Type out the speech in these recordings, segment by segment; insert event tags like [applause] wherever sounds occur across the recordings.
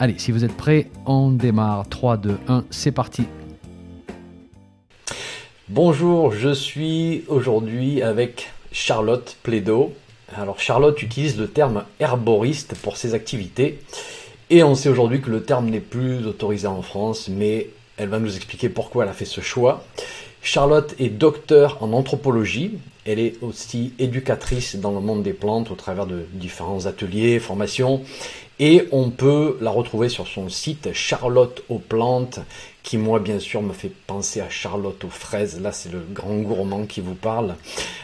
Allez, si vous êtes prêts, on démarre. 3, 2, 1, c'est parti. Bonjour, je suis aujourd'hui avec Charlotte Plédo. Alors Charlotte utilise le terme herboriste pour ses activités. Et on sait aujourd'hui que le terme n'est plus autorisé en France, mais elle va nous expliquer pourquoi elle a fait ce choix. Charlotte est docteur en anthropologie. Elle est aussi éducatrice dans le monde des plantes au travers de différents ateliers, formations. Et on peut la retrouver sur son site Charlotte aux plantes, qui moi bien sûr me fait penser à Charlotte aux fraises. Là c'est le grand gourmand qui vous parle.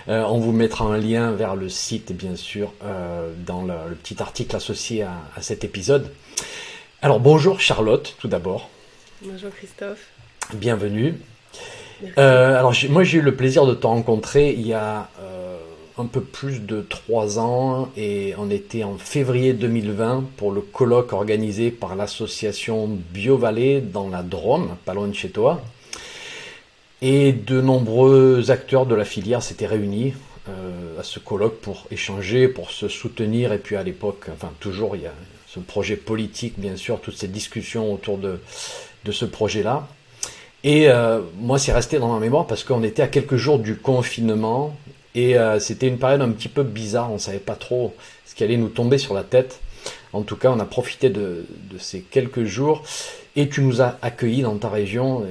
Euh, on vous mettra un lien vers le site bien sûr euh, dans le, petit article associé à, cet épisode. Alors bonjour Charlotte tout d'abord. Bonjour Christophe. Bienvenue. Euh, alors moi j'ai eu le plaisir de te rencontrer il y a un peu plus de trois ans et on était en février 2020 pour le colloque organisé par l'association BioVallée dans la Drôme, pas loin de chez toi. Et de nombreux acteurs de la filière s'étaient réunis euh, à ce colloque pour échanger, pour se soutenir. Et puis à l'époque, enfin toujours, il y a ce projet politique, bien sûr, toutes ces discussions autour de, ce projet-là. Et euh, moi, c'est resté dans ma mémoire parce qu'on était à quelques jours du confinement et euh, c'était une période un petit peu bizarre, on ne savait pas trop ce qui allait nous tomber sur la tête. En tout cas, on a profité de, ces quelques jours et tu nous as accueillis dans ta région.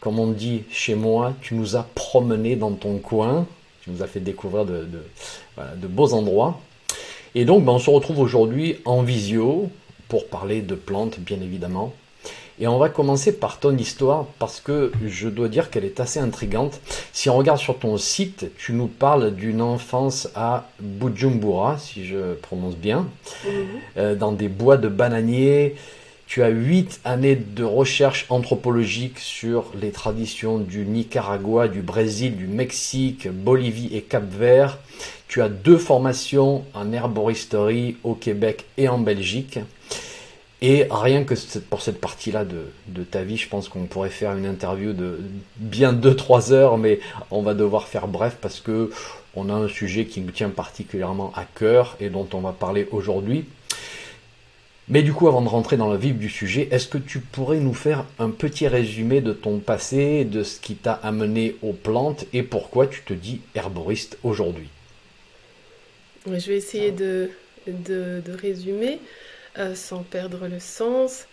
Comme on dit chez moi, tu nous as promenés dans ton coin, tu nous as fait découvrir de, beaux endroits. Et donc, ben, on se retrouve aujourd'hui en visio pour parler de plantes, bien évidemment. Et on va commencer par ton histoire parce que je dois dire qu'elle est assez intrigante. Si on regarde sur ton site, tu nous parles d'une enfance à Bujumbura, si je prononce bien, mhm. euh, dans des bois de bananiers. Tu as huit années de recherche anthropologique sur les traditions du Nicaragua, du Brésil, du Mexique, Bolivie et Cap-Vert. Tu as deux formations en herboristerie au Québec et en Belgique. Et rien que pour cette partie-là de, ta vie, je pense qu'on pourrait faire une interview de bien 2-3 heures, mais on va devoir faire bref parce que on a un sujet qui nous tient particulièrement à cœur et dont on va parler aujourd'hui. Mais du coup, avant de rentrer dans le vif du sujet, est-ce que tu pourrais nous faire un petit résumé de ton passé, de ce qui t'a amené aux plantes et pourquoi tu te dis herboriste aujourd'hui? Je vais essayer de, de résumer. Euh, sans perdre le sens.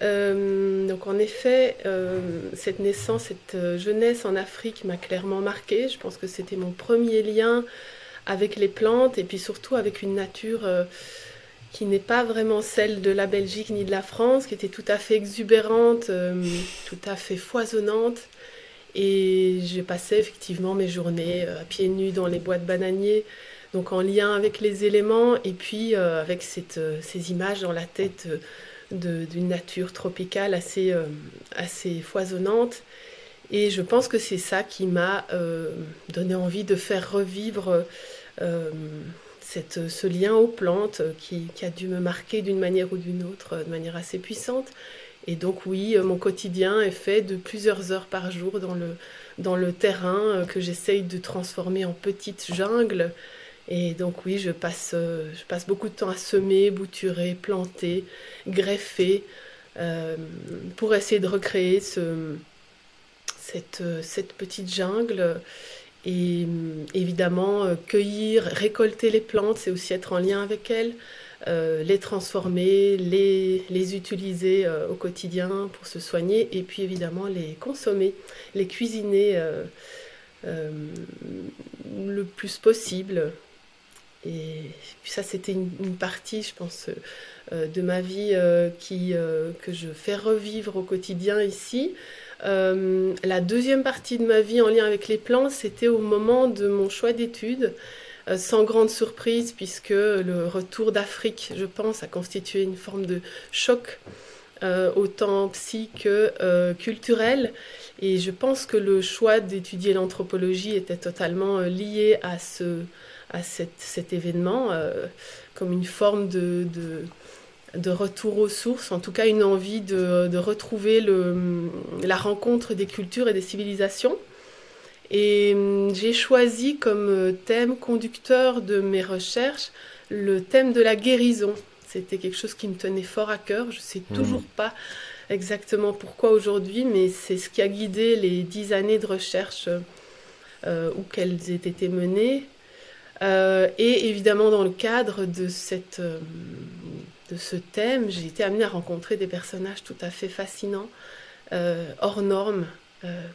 Euh, donc en effet, euh, cette naissance, cette jeunesse en Afrique m'a clairement marqué. Je pense que c'était mon premier lien avec les plantes et puis surtout avec une nature qui n'est pas vraiment celle de la Belgique ni de la France, qui était tout à fait exubérante, tout à fait foisonnante. Et je passais effectivement mes journées à pieds nus dans les bois de bananiers donc en lien avec les éléments et puis euh, avec euh, ces images dans la tête euh, d'une nature tropicale assez, foisonnante. Et je pense que c'est ça qui m'a donné envie de faire revivre ce lien aux plantes qui, qui a dû me marquer d'une manière ou d'une autre, de manière assez puissante. Et donc oui, mon quotidien est fait de plusieurs heures par jour dans le, dans le terrain que j'essaye de transformer en petite jungle et donc oui, je passe, euh, je passe beaucoup de temps à semer, bouturer, planter, greffer, euh, pour essayer de recréer ce, cette, cette, petite jungle. Et évidemment, cueillir, récolter les plantes, c'est aussi être en lien avec elles, euh, les transformer, les, les utiliser au quotidien pour se soigner, et puis évidemment les consommer, les cuisiner le plus possible et puis ça, c'était une, partie, je pense, euh, de ma vie euh, qui, euh, que je fais revivre au quotidien ici. la deuxième partie de ma vie en lien avec les plantes, c'était au moment de mon choix d'études, sans grande surprise, puisque le retour d'Afrique, je pense, a constitué une forme de choc autant psy que culturel. Et je pense que le choix d'étudier l'anthropologie était totalement lié à, ce, à cet événement, comme une forme de, de, retour aux sources, en tout cas une envie de, de retrouver le, la rencontre des cultures et des civilisations. Et hum, j'ai choisi comme euh, thème conducteur de mes recherches le thème de la guérison. C'était quelque chose qui me tenait fort à cœur. Je ne sais mmh. toujours pas exactement pourquoi aujourd'hui, mais c'est ce qui a guidé les dix années de recherche euh, où qu'elles aient été menées. Euh, et évidemment, dans le cadre de, cette, de ce thème, j'ai été amenée à rencontrer des personnages tout à fait fascinants, hors normes,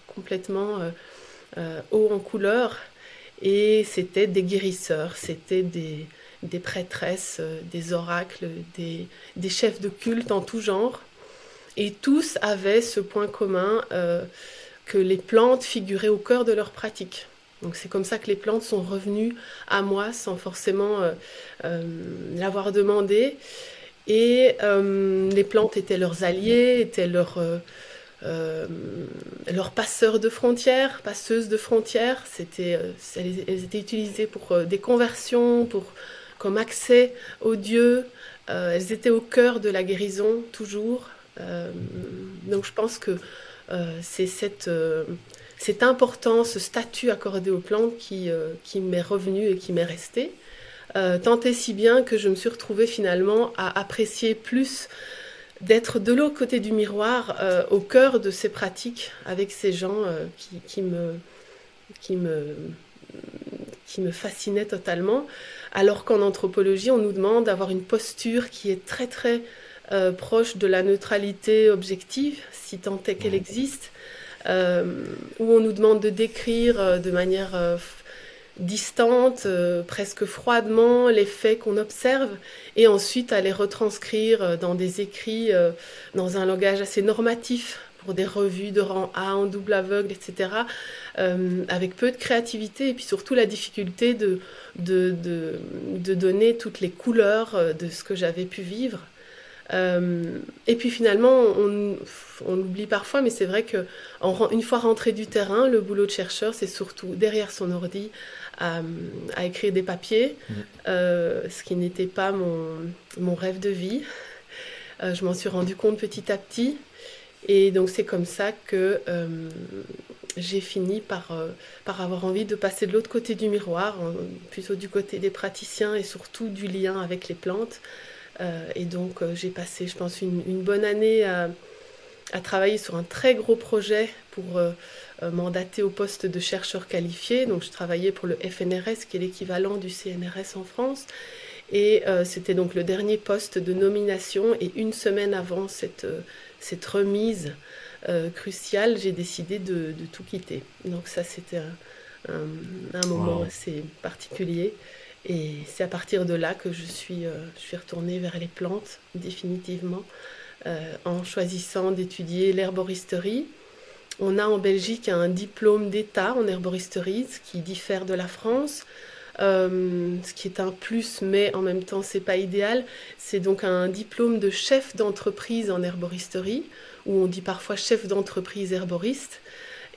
complètement euh, haut en couleur. Et c'était des guérisseurs, c'était des, prêtresses, euh, des oracles, des, des, chefs de culte en tout genre. Et tous avaient ce point commun euh, que les plantes figuraient au cœur de leur pratique. Donc c'est comme ça que les plantes sont revenues à moi sans forcément l'avoir demandé. Et les plantes étaient leurs alliés, étaient leurs euh, leurs passeurs de frontières, passeuses de frontières, c'était, euh, elles, étaient utilisées pour euh, des conversions, pour, comme accès aux dieux. elles étaient au cœur de la guérison, toujours. donc je pense que c'est cette, cette importance, ce statut accordé aux plantes qui, qui m'est revenu et qui m'est resté. tant et si bien que je me suis retrouvée finalement à apprécier plus d'être de l'autre côté du miroir, euh, au cœur de ces pratiques, avec ces gens euh, qui, me, qui, me, qui me fascinaient totalement, alors qu'en anthropologie, on nous demande d'avoir une posture qui est très très euh, proche de la neutralité objective, si tant est qu'elle existe, où on nous demande de décrire de manière distante, euh, presque froidement, les faits qu'on observe, et ensuite à les retranscrire euh, dans des écrits, euh, dans un langage assez normatif pour des revues de rang A en double aveugle, etc., avec peu de créativité et puis surtout la difficulté de, donner toutes les couleurs de ce que j'avais pu vivre. Et puis finalement, on, on l'oublie parfois, mais c'est vrai que une fois rentré du terrain, le boulot de chercheur, c'est surtout derrière son ordi, à, écrire des papiers, mm. euh, ce qui n'était pas mon, mon, rêve de vie. Euh, je m'en suis rendu compte petit à petit. Et donc c'est comme ça que euh, j'ai fini par, par avoir envie de passer de l'autre côté du miroir, plutôt du côté des praticiens et surtout du lien avec les plantes. Et donc j'ai passé, je pense, une, une bonne année à, à, travailler sur un très gros projet pour euh, mandaté au poste de chercheur qualifié. Donc je travaillais pour le FNRS, qui est l'équivalent du CNRS en France. Et euh, c'était donc le dernier poste de nomination. Et une semaine avant cette, euh, cette remise cruciale, j'ai décidé de, tout quitter. Donc ça, c'était un, moment assez particulier. Et c'est à partir de là que je suis, suis retournée vers les plantes, définitivement, en choisissant d'étudier l'herboristerie on a en Belgique un diplôme d'État en herboristerie, ce qui diffère de la France. Euh, ce qui est un plus, mais en même temps, c'est pas idéal. C'est donc un diplôme de chef d'entreprise en herboristerie, où on dit parfois chef d'entreprise herboriste,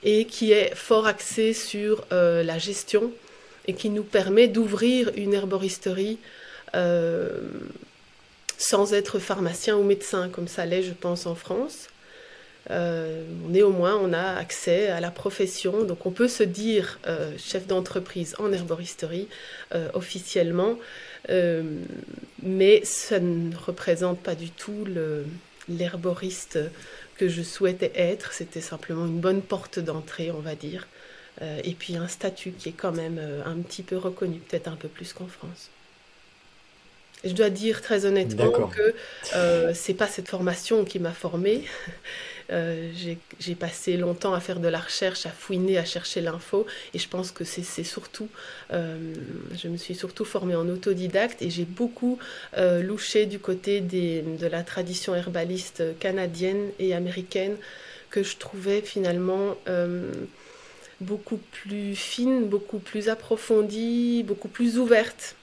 et qui est fort axé sur euh, la gestion et qui nous permet d'ouvrir une herboristerie euh, sans être pharmacien ou médecin, comme ça l'est, je pense, en France. Euh, néanmoins, on a accès à la profession. Donc, on peut se dire euh, chef d'entreprise en herboristerie officiellement, mais ça ne représente pas du tout l'herboriste que je souhaitais être. C'était simplement une bonne porte d'entrée, on va dire. Et puis un statut qui est quand même un petit peu reconnu, peut-être un peu plus qu'en France. Je dois dire très honnêtement que euh, c'est pas cette formation qui m'a formée. [laughs] Euh, j'ai passé longtemps à faire de la recherche, à fouiner, à chercher l'info, et je pense que c'est surtout, euh, je me suis surtout formée en autodidacte et j'ai beaucoup euh, louché du côté des, de la tradition herbaliste canadienne et américaine que je trouvais finalement beaucoup plus fine, beaucoup plus approfondie, beaucoup plus ouverte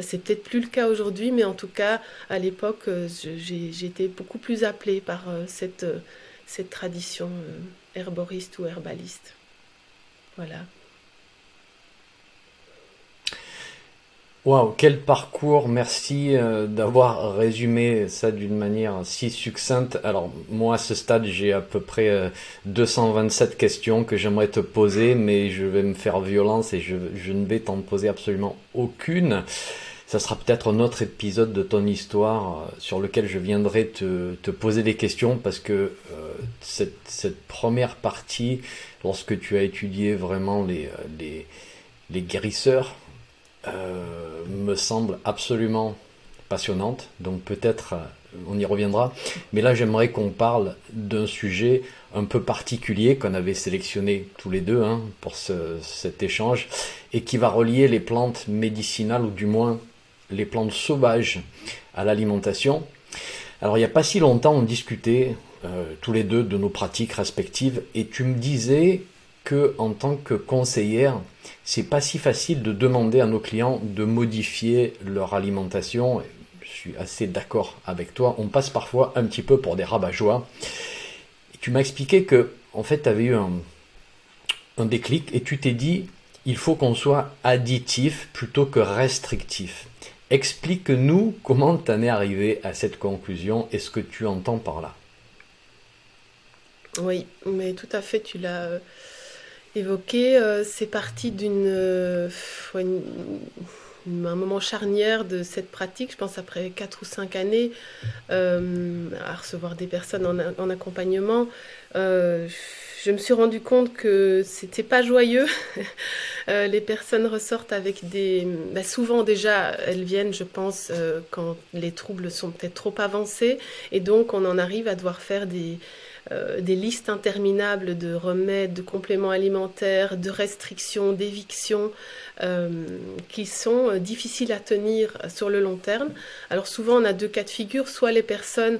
C'est peut-être plus le cas aujourd'hui, mais en tout cas, à l'époque, j'ai été beaucoup plus appelée par cette, cette tradition herboriste ou herbaliste. Voilà. Waouh, quel parcours, merci euh, d'avoir résumé ça d'une manière si succincte. Alors moi à ce stade j'ai à peu près 227 euh, questions que j'aimerais te poser, mais je vais me faire violence et je, ne vais t'en poser absolument aucune. Ça sera peut-être un autre épisode de ton histoire euh, sur lequel je viendrai te, poser des questions parce que cette, cette, première partie, lorsque tu as étudié vraiment les, les guérisseurs, euh, me semble absolument passionnante. Donc peut-être euh, on y reviendra. Mais là j'aimerais qu'on parle d'un sujet un peu particulier qu'on avait sélectionné tous les deux hein, pour cet échange et qui va relier les plantes médicinales ou du moins les plantes sauvages à l'alimentation. Alors il n'y a pas si longtemps on discutait euh, tous les deux de nos pratiques respectives et tu me disais que en tant que conseillère, c'est pas si facile de demander à nos clients de modifier leur alimentation. Je suis assez d'accord avec toi. On passe parfois un petit peu pour des rabat-joie. Tu m'as expliqué que, en fait, tu avais eu un, un déclic et tu t'es dit, il faut qu'on soit additif plutôt que restrictif. Explique-nous comment tu en es arrivé à cette conclusion et ce que tu entends par là. Oui, mais tout à fait, tu l'as euh, évoqué, euh, c'est parti d'une euh, un moment charnière de cette pratique, je pense après 4 ou 5 années euh, à recevoir des personnes en, accompagnement. je me suis rendu compte que c'était pas joyeux. [laughs] les personnes ressortent avec des. Bah, souvent déjà, elles viennent, je pense, quand les troubles sont peut-être trop avancés, et donc on en arrive à devoir faire des, euh, des listes interminables de remèdes, de compléments alimentaires, de restrictions, d'évictions euh, qui sont euh, difficiles à tenir sur le long terme. Alors souvent on a deux cas de figure, soit les personnes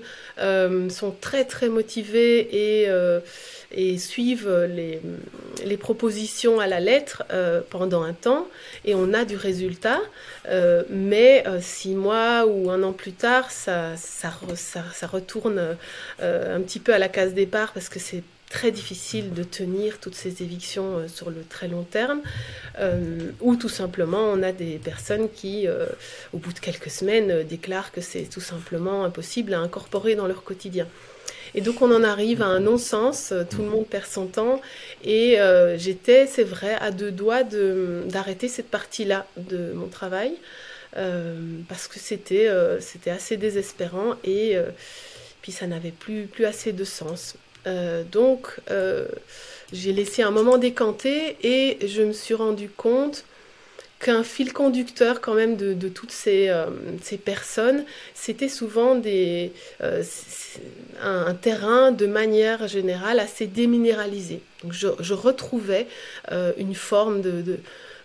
sont très très motivées et suivent les, propositions à la lettre pendant un temps et on a du résultat. Mais six mois ou un an plus tard, ça, ça, ça, retourne un petit peu à la case départ parce que c'est très difficile de tenir toutes ces évictions sur le très long terme, ou tout simplement on a des personnes qui, au bout de quelques semaines, déclarent que c'est tout simplement impossible à incorporer dans leur quotidien. Et donc on en arrive à un non-sens, euh, tout le monde perd son temps. Et euh, j'étais, c'est vrai, à deux doigts d'arrêter cette partie-là de mon travail. Euh, parce que c'était c'était assez désespérant et puis ça n'avait plus, plus assez de sens. donc j'ai laissé un moment décanter et je me suis rendu compte qu'un fil conducteur quand même de, toutes ces, euh, ces personnes, c'était souvent des, euh, un, terrain de manière générale assez déminéralisé. Donc je, retrouvais euh, une forme de, de,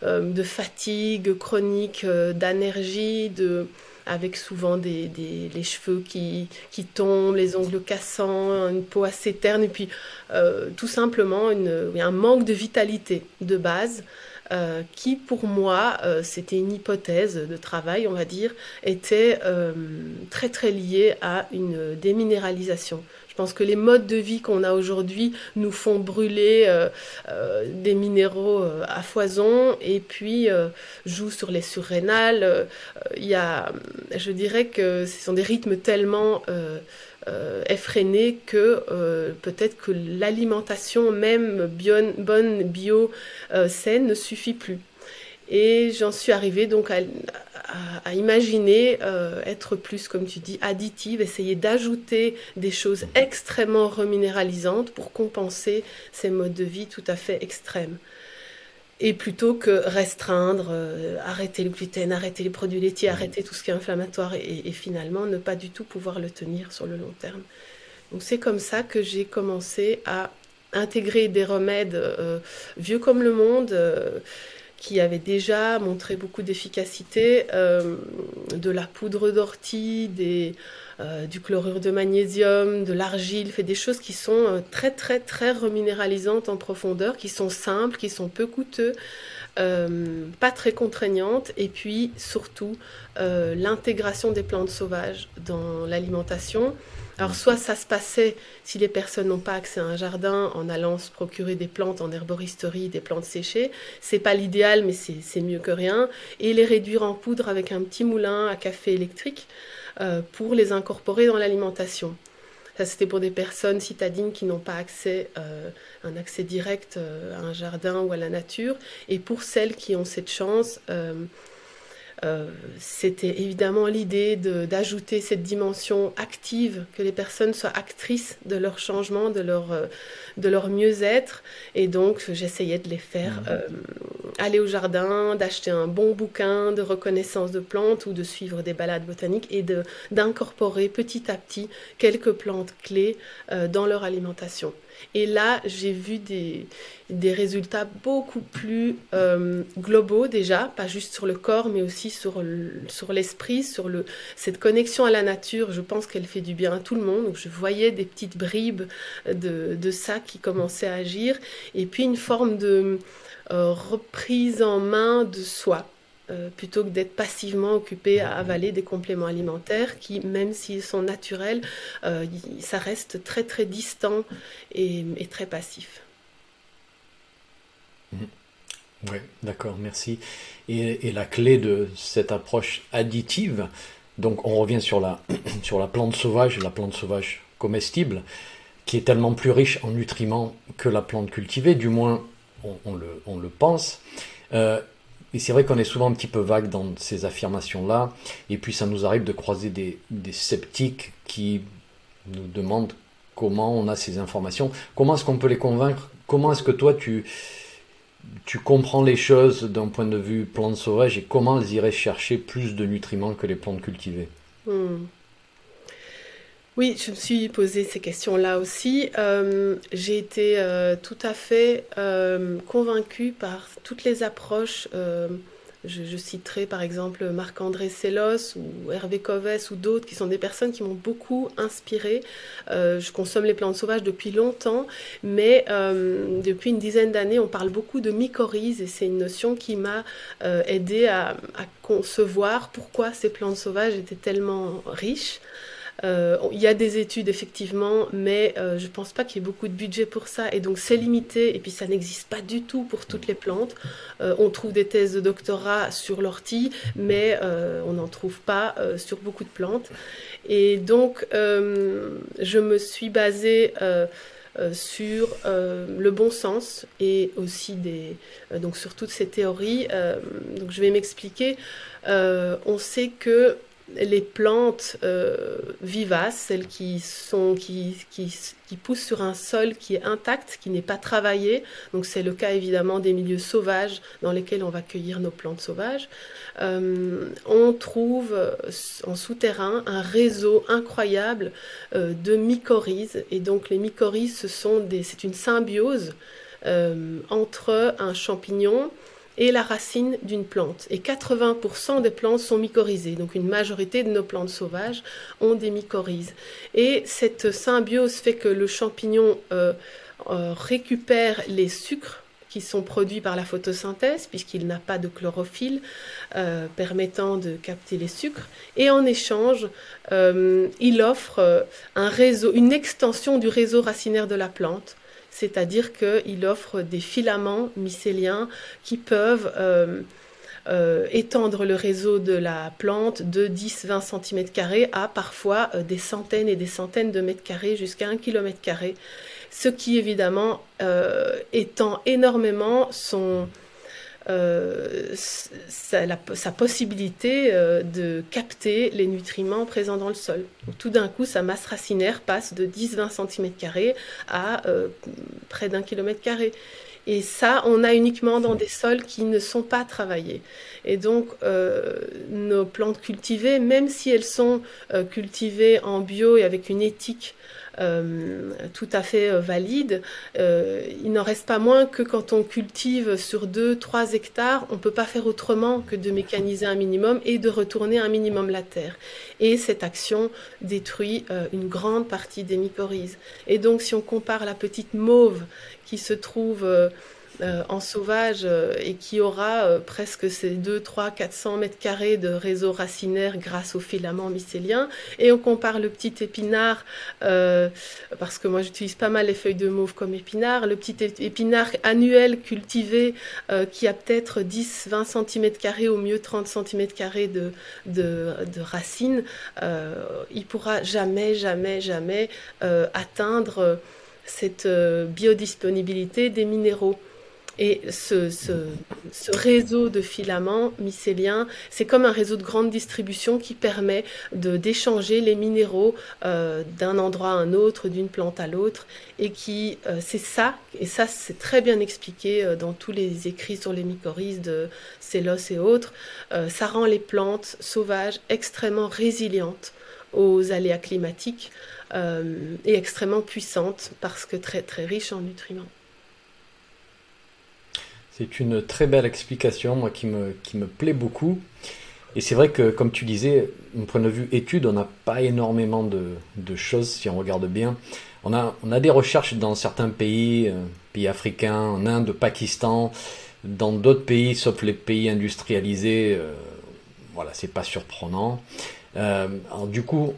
de fatigue chronique, d'énergie, de, avec souvent des, les cheveux qui, tombent, les ongles cassants, une peau assez terne, et puis tout simplement un manque de vitalité de base. Euh, qui pour moi, euh, c'était une hypothèse de travail, on va dire, était euh, très très liée à une déminéralisation. Je pense que les modes de vie qu'on a aujourd'hui nous font brûler des minéraux à foison et puis jouent sur les surrénales. Y a, je dirais que ce sont des rythmes tellement euh, effréné que euh, peut-être que l'alimentation même bonne, bio, euh, saine ne suffit plus. Et j'en suis arrivée donc à, imaginer être plus, comme tu dis, additive, essayer d'ajouter des choses extrêmement reminéralisantes pour compenser ces modes de vie tout à fait extrêmes et plutôt que restreindre, euh, arrêter le gluten, arrêter les produits laitiers, mmh. arrêter tout ce qui est inflammatoire et, finalement ne pas du tout pouvoir le tenir sur le long terme. Donc c'est comme ça que j'ai commencé à intégrer des remèdes euh, vieux comme le monde, euh, qui avait déjà montré beaucoup d'efficacité, euh, de la poudre d'ortie, euh, du chlorure de magnésium, de l'argile, fait des choses qui sont euh, très très très reminéralisantes en profondeur, qui sont simples, qui sont peu coûteux, pas très contraignantes, et puis surtout l'intégration des plantes sauvages dans l'alimentation. Alors soit ça se passait, si les personnes n'ont pas accès à un jardin, en allant se procurer des plantes en herboristerie, des plantes séchées. C'est pas l'idéal, mais c'est mieux que rien. Et les réduire en poudre avec un petit moulin à café électrique euh, pour les incorporer dans l'alimentation. Ça, c'était pour des personnes citadines qui n'ont pas accès, euh, un accès direct euh, à un jardin ou à la nature. Et pour celles qui ont cette chance, euh, c'était évidemment l'idée d'ajouter cette dimension active, que les personnes soient actrices de leur changement, de leur, euh, de leur mieux-être. Et donc, j'essayais de les faire mmh. euh, aller au jardin, d'acheter un bon bouquin de reconnaissance de plantes ou de suivre des balades botaniques et d'incorporer petit à petit quelques plantes clés dans leur alimentation. Et là, j'ai vu des, résultats beaucoup plus euh, globaux déjà, pas juste sur le corps, mais aussi sur l'esprit, sur, le, cette connexion à la nature. Je pense qu'elle fait du bien à tout le monde. Donc, je voyais des petites bribes de, de ça qui commençaient à agir. Et puis une forme de euh, reprise en main de soi. Euh, plutôt que d'être passivement occupé à avaler des compléments alimentaires qui, même s'ils sont naturels, euh, ça reste très très distant et, très passif. Mhm. Oui, d'accord, merci. Et, la clé de cette approche additive, donc on revient sur la, [clears throat] sur la plante sauvage, la plante sauvage comestible, qui est tellement plus riche en nutriments que la plante cultivée, du moins on, le, on le, pense. Euh, et c'est vrai qu'on est souvent un petit peu vague dans ces affirmations-là. Et puis ça nous arrive de croiser des, sceptiques qui nous demandent comment on a ces informations. Comment est-ce qu'on peut les convaincre? Comment est-ce que toi tu, tu comprends les choses d'un point de vue plante sauvage et comment elles iraient chercher plus de nutriments que les plantes cultivées? Hmm. Oui, je me suis posé ces questions-là aussi. Euh, j'ai été euh, tout à fait euh, convaincue par toutes les approches. Je, citerai par exemple Marc-André Sellos ou Hervé Coves ou d'autres qui sont des personnes qui m'ont beaucoup inspiré. je consomme les plantes sauvages depuis longtemps, mais depuis une dizaine d'années, on parle beaucoup de mycorhizes et c'est une notion qui m'a aidé à, à concevoir pourquoi ces plantes sauvages étaient tellement riches. Euh, il y a des études effectivement, mais euh, je ne pense pas qu'il y ait beaucoup de budget pour ça. Et donc c'est limité, et puis ça n'existe pas du tout pour toutes les plantes. Euh, on trouve des thèses de doctorat sur l'ortie, mais on n'en trouve pas sur beaucoup de plantes. Et donc je me suis basée... sur le bon sens et aussi des, donc sur toutes ces théories. donc je vais m'expliquer. on sait que les plantes euh, vivaces, celles qui, sont, poussent sur un sol qui est intact, qui n'est pas travaillé, donc c'est le cas évidemment des milieux sauvages dans lesquels on va cueillir nos plantes sauvages, euh, on trouve euh, en souterrain un réseau incroyable de mycorhizes. Et donc les mycorhizes, c'est une symbiose entre un champignon, et la racine d'une plante. Et 80% des plantes sont mycorhizées. Donc une majorité de nos plantes sauvages ont des mycorhizes. Et cette symbiose fait que le champignon euh, euh, récupère les sucres qui sont produits par la photosynthèse, puisqu'il n'a pas de chlorophylle euh, permettant de capter les sucres. Et en échange, il offre une extension du réseau racinaire de la plante c'est-à-dire qu'il offre des filaments mycéliens qui peuvent euh, euh, étendre le réseau de la plante de 10-20 cm à parfois euh, des centaines et des centaines de mètres carrés jusqu'à 1 km, ce qui évidemment étend énormément son, euh, sa, possibilité euh, de capter les nutriments présents dans le sol. tout d'un coup, sa masse racinaire passe de 10-20 cm à euh, près d'un kilomètre carré. Et ça, on a uniquement dans des sols qui ne sont pas travaillés. Et donc, nos plantes cultivées, même si elles sont cultivées en bio et avec une éthique tout à fait valide. il n'en reste pas moins que quand on cultive sur 2-3 hectares, on ne peut pas faire autrement que de mécaniser un minimum et de retourner un minimum la terre. Et cette action détruit une grande partie des mycorhizes. Et donc si on compare la petite mauve qui se trouve euh, en sauvage euh, et qui aura euh, presque ces 2, 3, 400 mètres carrés de réseau racinaire grâce aux filaments mycéliens. Et on compare le petit épinard, parce que moi j'utilise pas mal les feuilles de mauve comme épinard, le petit épinard annuel cultivé qui a peut-être 10, 20 cm carrés, au mieux 30 cm carrés de, racines, il pourra jamais, jamais, jamais atteindre cette biodisponibilité des minéraux. Et ce, réseau de filaments mycéliens, c'est comme un réseau de grande distribution qui permet d'échanger les minéraux euh, d'un endroit à un autre, d'une plante à l'autre, et qui euh, c'est ça, et ça c'est très bien expliqué euh, dans tous les écrits sur les mycorhizes de Célos et autres, ça rend les plantes sauvages extrêmement résilientes aux aléas climatiques et extrêmement puissantes parce que très très riches en nutriments. C'est une très belle explication, moi, qui me, plaît beaucoup. Et c'est vrai que, comme tu disais, d'un point de vue étude, on n'a pas énormément de, choses si on regarde bien. On a, des recherches dans certains pays, euh, pays africains, en Inde, Pakistan, dans d'autres pays, sauf les pays industrialisés. Euh, voilà, c'est pas surprenant. Euh, du coup,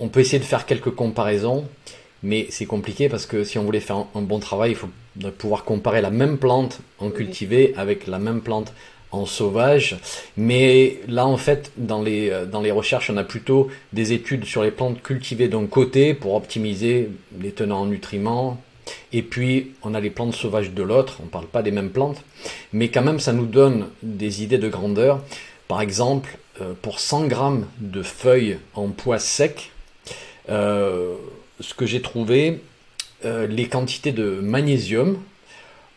on peut essayer de faire quelques comparaisons, mais c'est compliqué parce que si on voulait faire un bon travail, il faut de pouvoir comparer la même plante en cultivé avec la même plante en sauvage. Mais là, en fait, dans les, euh, dans les recherches, on a plutôt des études sur les plantes cultivées d'un côté pour optimiser les tenants en nutriments. Et puis, on a les plantes sauvages de l'autre. On ne parle pas des mêmes plantes. Mais quand même, ça nous donne des idées de grandeur. Par exemple, euh, pour 100 grammes de feuilles en poids sec, euh, ce que j'ai trouvé, euh, les quantités de magnésium,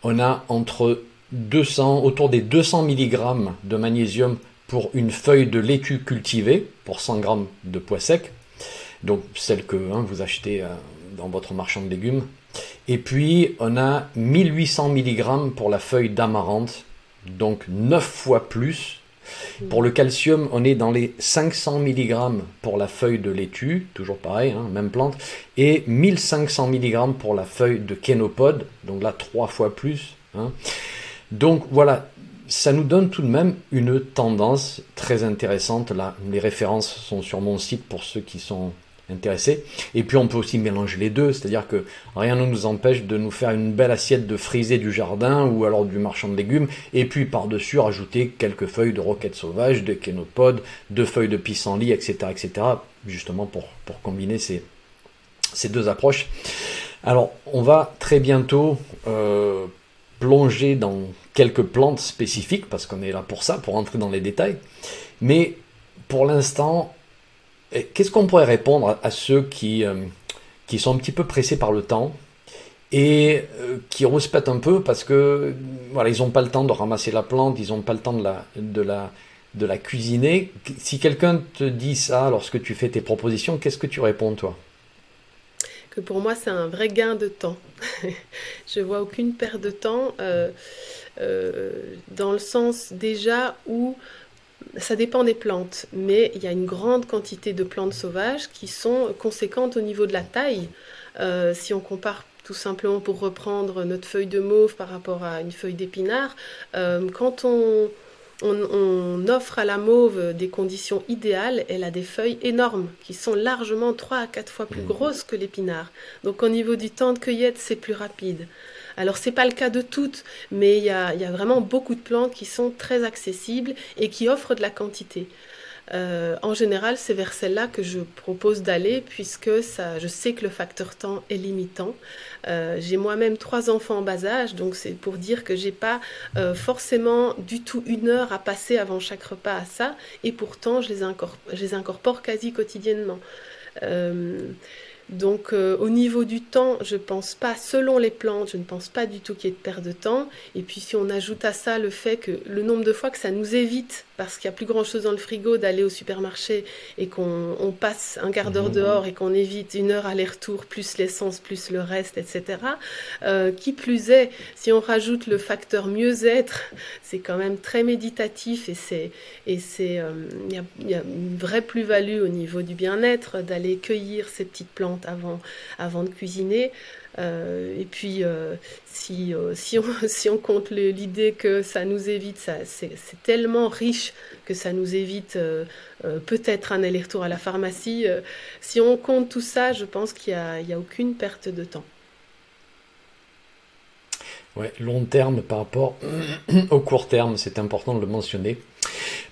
on a entre 200, autour des 200 mg de magnésium pour une feuille de laitue cultivée, pour 100 g de pois sec, donc celle que hein, vous achetez euh, dans votre marchand de légumes. Et puis on a 1800 mg pour la feuille d'amarante, donc 9 fois plus pour le calcium, on est dans les 500 mg pour la feuille de laitue, toujours pareil, hein, même plante, et 1500 mg pour la feuille de kénopode, donc là trois fois plus. Hein. Donc voilà, ça nous donne tout de même une tendance très intéressante. Là, les références sont sur mon site pour ceux qui sont intéressé. Et puis on peut aussi mélanger les deux, c'est-à-dire que rien ne nous empêche de nous faire une belle assiette de frisée du jardin ou alors du marchand de légumes, et puis par-dessus rajouter quelques feuilles de roquette sauvage, de kénopode, de feuilles de pissenlit, etc., etc., justement pour, combiner ces, ces deux approches. Alors on va très bientôt euh, plonger dans quelques plantes spécifiques, parce qu'on est là pour ça, pour entrer dans les détails, mais pour l'instant, Qu'est-ce qu'on pourrait répondre à ceux qui, euh, qui sont un petit peu pressés par le temps et euh, qui rouspètent un peu parce que voilà, ils n'ont pas le temps de ramasser la plante, ils n'ont pas le temps de la, de la, de la cuisiner. Si quelqu'un te dit ça lorsque tu fais tes propositions, qu'est-ce que tu réponds toi? Que pour moi c'est un vrai gain de temps. [laughs] Je vois aucune perte de temps euh, dans le sens déjà où ça dépend des plantes, mais il y a une grande quantité de plantes sauvages qui sont conséquentes au niveau de la taille. Euh, si on compare tout simplement pour reprendre notre feuille de mauve par rapport à une feuille d'épinard, euh, quand on, on, offre à la mauve des conditions idéales, elle a des feuilles énormes qui sont largement 3 à 4 fois plus mmh. grosses que l'épinard. Donc au niveau du temps de cueillette, c'est plus rapide. Alors c'est pas le cas de toutes, mais il y a, vraiment beaucoup de plantes qui sont très accessibles et qui offrent de la quantité. Euh, en général, c'est vers celle-là que je propose d'aller puisque je sais que le facteur temps est limitant. Euh, j'ai moi-même trois enfants en bas âge, donc c'est pour dire que j'ai pas euh, forcément du tout une heure à passer avant chaque repas à ça, et pourtant je les incorpore quasi quotidiennement. Donc euh, au niveau du temps, je pense pas, selon les plantes, je ne pense pas du tout qu'il y ait de perte de temps. Et puis si on ajoute à ça le fait que le nombre de fois que ça nous évite, parce qu'il n'y a plus grand chose dans le frigo, d'aller au supermarché et qu'on passe un quart d'heure mmh. dehors et qu'on évite une heure aller-retour, plus l'essence, plus le reste, etc. Euh, qui plus est, si on rajoute le facteur mieux-être, c'est quand même très méditatif et c'est et c'est euh, il y, a une vraie plus-value au niveau du bien-être d'aller cueillir ces petites plantes avant, avant de cuisiner. Euh, et puis, euh, si, euh, si, on, [laughs] si on compte l'idée que ça nous évite, c'est tellement riche que ça nous évite peut-être un aller-retour à la pharmacie. si on compte tout ça, je pense qu'il n'y a, a aucune perte de temps. Ouais, long terme par rapport [clears throat] au court terme, c'est important de le mentionner.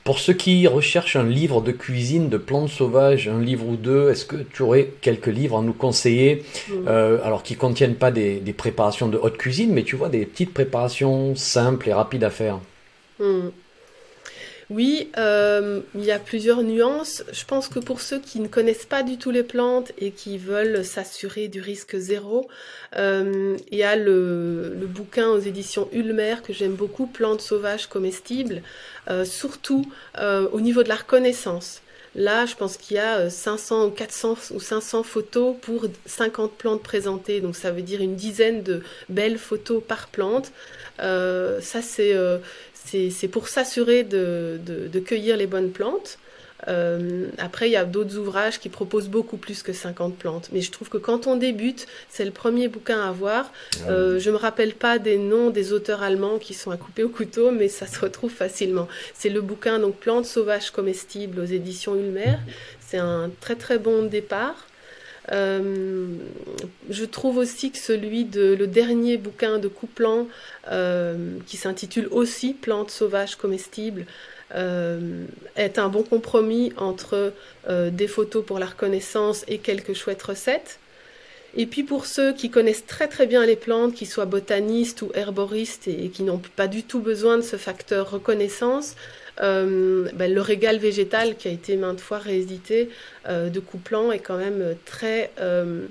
Pour ceux qui recherchent un livre de cuisine de plantes sauvages, un livre ou deux, est-ce que tu aurais quelques livres à nous conseiller euh, Alors qui contiennent pas des, préparations de haute cuisine, mais tu vois des petites préparations simples et rapides à faire? Mm. Oui, euh, il y a plusieurs nuances. Je pense que pour ceux qui ne connaissent pas du tout les plantes et qui veulent s'assurer du risque zéro, euh, il y a le, bouquin aux éditions Ulmer que j'aime beaucoup, Plantes sauvages comestibles, euh, surtout au niveau de la reconnaissance. Là, je pense qu'il y a 500 ou 400 ou 500 photos pour 50 plantes présentées. Donc, ça veut dire une dizaine de belles photos par plante. ça, c'est c'est pour s'assurer de, cueillir les bonnes plantes. Euh, après, il y a d'autres ouvrages qui proposent beaucoup plus que 50 plantes. Mais je trouve que quand on débute, c'est le premier bouquin à voir. Euh, je ne me rappelle pas des noms des auteurs allemands qui sont à couper au couteau, mais ça se retrouve facilement. C'est le bouquin donc Plantes sauvages comestibles aux éditions Ulmer. C'est un très très bon départ. Euh, je trouve aussi que celui de le dernier bouquin de Couplan, euh, qui s'intitule aussi Plantes sauvages comestibles, euh, est un bon compromis entre des photos pour la reconnaissance et quelques chouettes recettes. Et puis pour ceux qui connaissent très très bien les plantes, qui soient botanistes ou herboristes et qui n'ont pas du tout besoin de ce facteur reconnaissance, euh, ben, le régal végétal qui a été maintes fois réédité euh, de Couplan est quand même très, euh,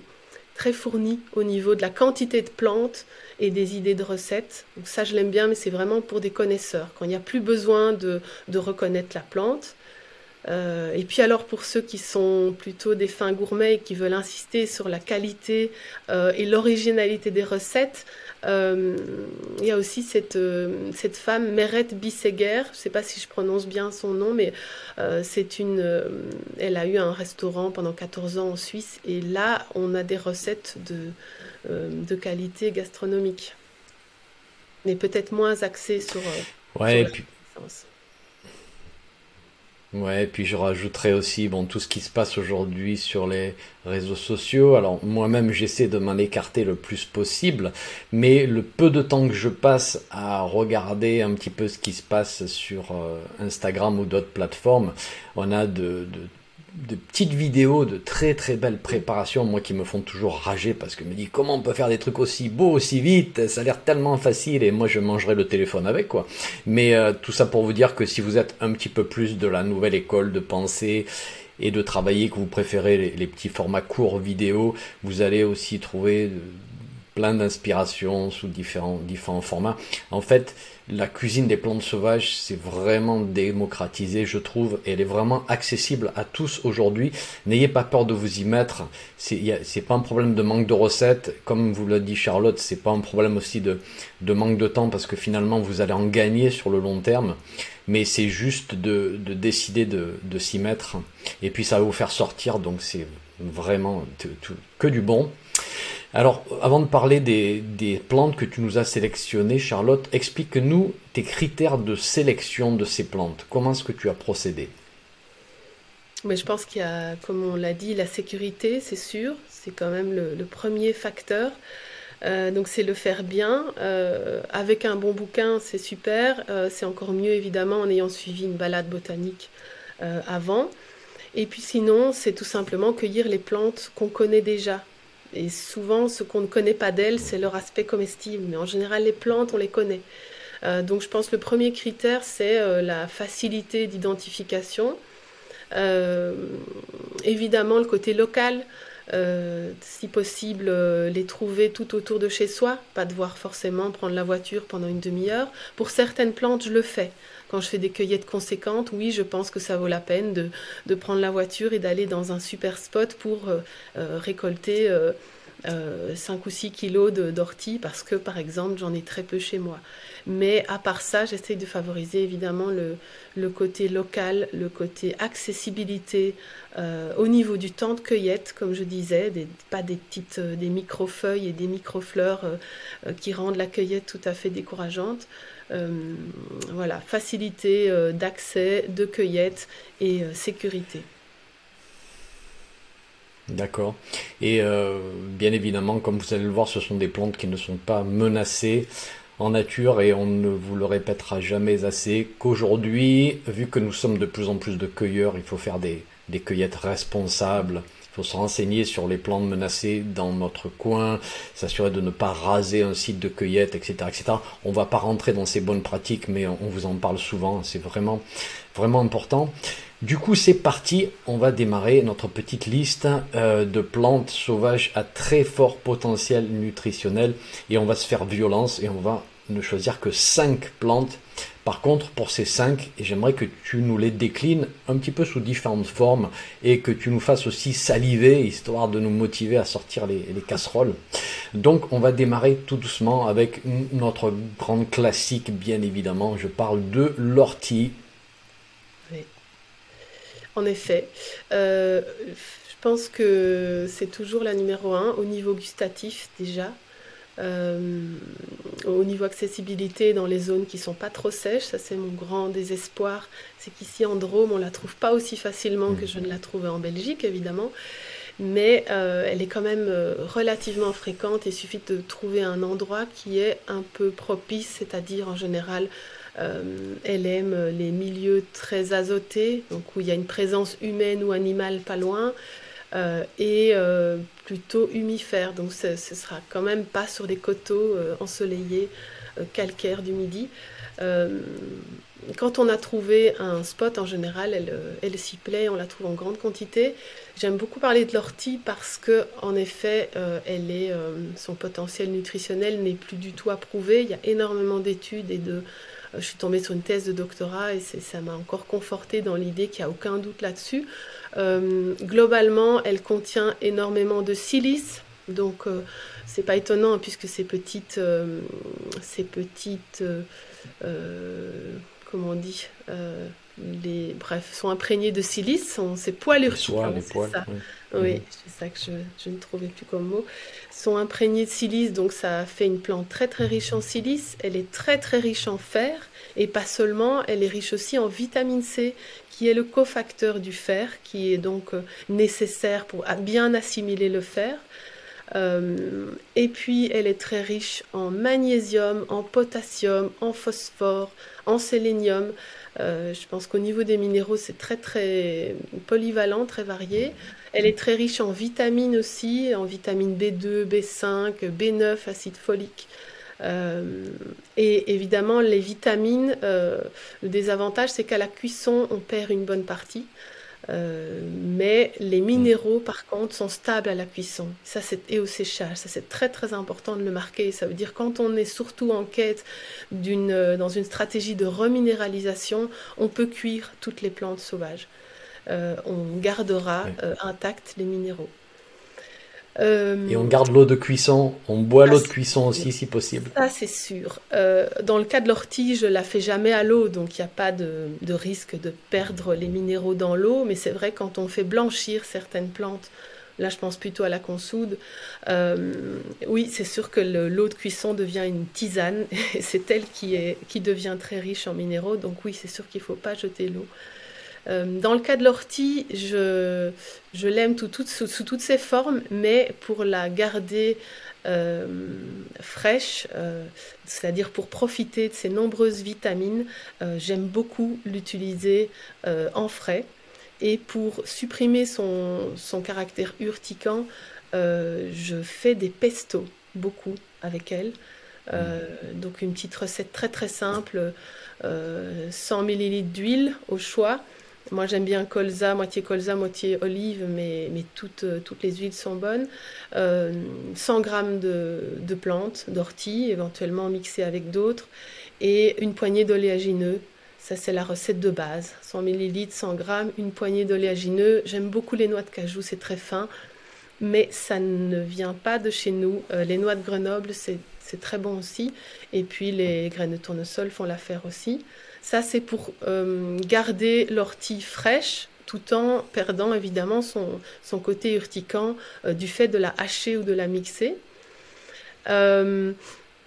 très fourni au niveau de la quantité de plantes et des idées de recettes. Donc ça, je l'aime bien, mais c'est vraiment pour des connaisseurs, quand il n'y a plus besoin de, reconnaître la plante. Et puis alors pour ceux qui sont plutôt des fins gourmets et qui veulent insister sur la qualité et l'originalité des recettes, il y a aussi cette, cette femme Meret Bisseguer, je ne sais pas si je prononce bien son nom, mais c'est une, elle a eu un restaurant pendant 14 ans en Suisse. Et là on a des recettes de, de qualité gastronomique, mais peut-être moins axées sur, ouais, sur Ouais, et puis je rajouterais aussi bon tout ce qui se passe aujourd'hui sur les réseaux sociaux. Alors moi-même j'essaie de m'en écarter le plus possible, mais le peu de temps que je passe à regarder un petit peu ce qui se passe sur euh, Instagram ou d'autres plateformes, on a de, de de petites vidéos de très très belles préparations, moi qui me font toujours rager parce que je me dis comment on peut faire des trucs aussi beaux, aussi vite, ça a l'air tellement facile et moi je mangerai le téléphone avec quoi. Mais euh, tout ça pour vous dire que si vous êtes un petit peu plus de la nouvelle école de pensée et de travailler, que vous préférez les, petits formats courts vidéo, vous allez aussi trouver plein d'inspirations sous différents, formats. En fait, la cuisine des plantes sauvages, c'est vraiment démocratisé, je trouve, elle est vraiment accessible à tous aujourd'hui. N'ayez pas peur de vous y mettre. C'est pas un problème de manque de recettes, comme vous l'a dit Charlotte, c'est pas un problème aussi de, manque de temps, parce que finalement, vous allez en gagner sur le long terme. Mais c'est juste de, de, décider de, de s'y mettre, et puis ça va vous faire sortir, donc c'est vraiment que du bon. Alors, avant de parler des, plantes que tu nous as sélectionnées, Charlotte, explique-nous tes critères de sélection de ces plantes. Comment est-ce que tu as procédé? Mais Je pense qu'il y a, comme on l'a dit, la sécurité, c'est sûr. C'est quand même le, premier facteur. Euh, donc c'est le faire bien. Euh, avec un bon bouquin, c'est super. Euh, c'est encore mieux, évidemment, en ayant suivi une balade botanique avant. Et puis sinon, c'est tout simplement cueillir les plantes qu'on connaît déjà. Et souvent, ce qu'on ne connaît pas d'elles, c'est leur aspect comestible. Mais en général, les plantes, on les connaît. Euh, donc je pense que le premier critère, c'est euh, la facilité d'identification. Euh, évidemment, le côté local. si possible, les trouver tout autour de chez soi, pas devoir forcément prendre la voiture pendant une demi-heure. Pour certaines plantes, je le fais. Quand je fais des cueillettes conséquentes, oui, je pense que ça vaut la peine de, prendre la voiture et d'aller dans un super spot pour récolter 5 ou 6 kilos d'ortie parce que, par exemple, j'en ai très peu chez moi. Mais à part ça, j'essaye de favoriser évidemment le, côté local, le côté accessibilité euh, au niveau du temps de cueillette, comme je disais, pas des petites euh, des micro-feuilles et des micro-fleurs euh, qui rendent la cueillette tout à fait décourageante. Voilà, facilité d'accès, de cueillette et sécurité. D'accord. Et bien évidemment, comme vous allez le voir, ce sont des plantes qui ne sont pas menacées en nature et on ne vous le répétera jamais assez qu'aujourd'hui, vu que nous sommes de plus en plus de cueilleurs, il faut faire des, des cueillettes responsables. Faut se renseigner sur les plantes menacées dans notre coin, s'assurer de ne pas raser un site de cueillette, etc., etc. On va pas rentrer dans ces bonnes pratiques, mais on vous en parle souvent. C'est vraiment, vraiment important. Du coup, c'est parti. On va démarrer notre petite liste euh, de plantes sauvages à très fort potentiel nutritionnel et on va se faire violence et on va ne choisir que 5 plantes. Par contre, pour ces 5, j'aimerais que tu nous les déclines un petit peu sous différentes formes et que tu nous fasses aussi saliver, histoire de nous motiver à sortir les, casseroles. Donc, on va démarrer tout doucement avec notre grande classique, bien évidemment. Je parle de l'ortie. En effet. Euh, je pense que c'est toujours la numéro 1 au niveau gustatif déjà. Euh, au niveau accessibilité dans les zones qui sont pas trop sèches, ça c'est mon grand désespoir, c'est qu'ici en Drôme on la trouve pas aussi facilement que je ne la trouvais en Belgique évidemment, mais euh, elle est quand même euh, relativement fréquente. Il suffit de trouver un endroit qui est un peu propice, c'est-à-dire en général elle aime les milieux très azotés, donc où il y a une présence humaine ou animale pas loin. Et plutôt humifère. Donc ce, sera quand même pas sur des coteaux euh, ensoleillés calcaires du midi. quand on a trouvé un spot, en général, elle, s'y plaît, on la trouve en grande quantité. J'aime beaucoup parler de l'ortie parce que, en effet, elle est, son potentiel nutritionnel n'est plus du tout approuvé. Il y a énormément d'études et de, je suis tombée sur une thèse de doctorat et ça m'a encore conforté dans l'idée qu'il n'y a aucun doute là-dessus. Euh, globalement, elle contient énormément de silice, donc euh, c'est pas étonnant hein, puisque ces petites, euh, ces petites, comment on dit, les, bref, sont imprégnées de silice, sont ces poils Soie, les poils, ça. Oui, mhm. c'est ça que je, je, ne trouvais plus comme mot. Sont imprégnées de silice, donc ça fait une plante très très riche en silice. Elle est très très riche en fer et pas seulement, elle est riche aussi en vitamine C qui est le cofacteur du fer, qui est donc euh, nécessaire pour bien assimiler le fer. Euh, et puis, elle est très riche en magnésium, en potassium, en phosphore, en sélénium. Euh, je pense qu'au niveau des minéraux, c'est très très polyvalent, très varié. Elle est très riche en vitamines aussi, en vitamine B2, B5, B9, acide folique. Euh, et évidemment, les vitamines, euh, le désavantage, c'est qu'à la cuisson, on perd une bonne partie. Euh, mais les minéraux, par contre, sont stables à la cuisson. Ça, c'est et au séchage. Ça, c'est très très important de le marquer. Ça veut dire quand on est surtout en quête d'une, dans une stratégie de reminéralisation, on peut cuire toutes les plantes sauvages. on gardera intacts les minéraux. Et on garde l'eau de cuisson, on boit l'eau de cuisson aussi si possible. Ça c'est sûr. Euh, dans le cas de l'ortie, je la fais jamais à l'eau, donc il n'y a pas de, risque de perdre les minéraux dans l'eau. Mais c'est vrai quand on fait blanchir certaines plantes, là je pense plutôt à la consoude, euh, oui c'est sûr que l'eau de cuisson devient une tisane [laughs] et c'est elle qui, est, qui devient très riche en minéraux. Donc oui c'est sûr qu'il ne faut pas jeter l'eau. Euh, dans le cas de l'ortie, je, je l'aime sous, toutes ses formes, mais pour la garder euh, fraîche, euh, c'est-à-dire pour profiter de ses nombreuses vitamines, j'aime beaucoup l'utiliser en frais. Et pour supprimer son, son caractère urticant, je fais des pestos, beaucoup avec elle. donc une petite recette très très simple, 100 ml d'huile au choix, Moi, j'aime bien colza, moitié colza, moitié olive, mais, mais toutes, les huiles sont bonnes. 100 g de, de plantes, d'ortie, éventuellement mixées avec d'autres, et une poignée d'oléagineux. Ça, c'est la recette de base. 100 ml, 100 g, une poignée d'oléagineux. J'aime beaucoup les noix de cajou, c'est très fin mais ça ne vient pas de chez nous. Euh, les noix de Grenoble, c'est très bon aussi. Et puis les graines de tournesol font l'affaire aussi. Ça, c'est pour euh, garder l'ortie fraîche tout en perdant évidemment son, côté urticant euh, du fait de la hacher ou de la mixer.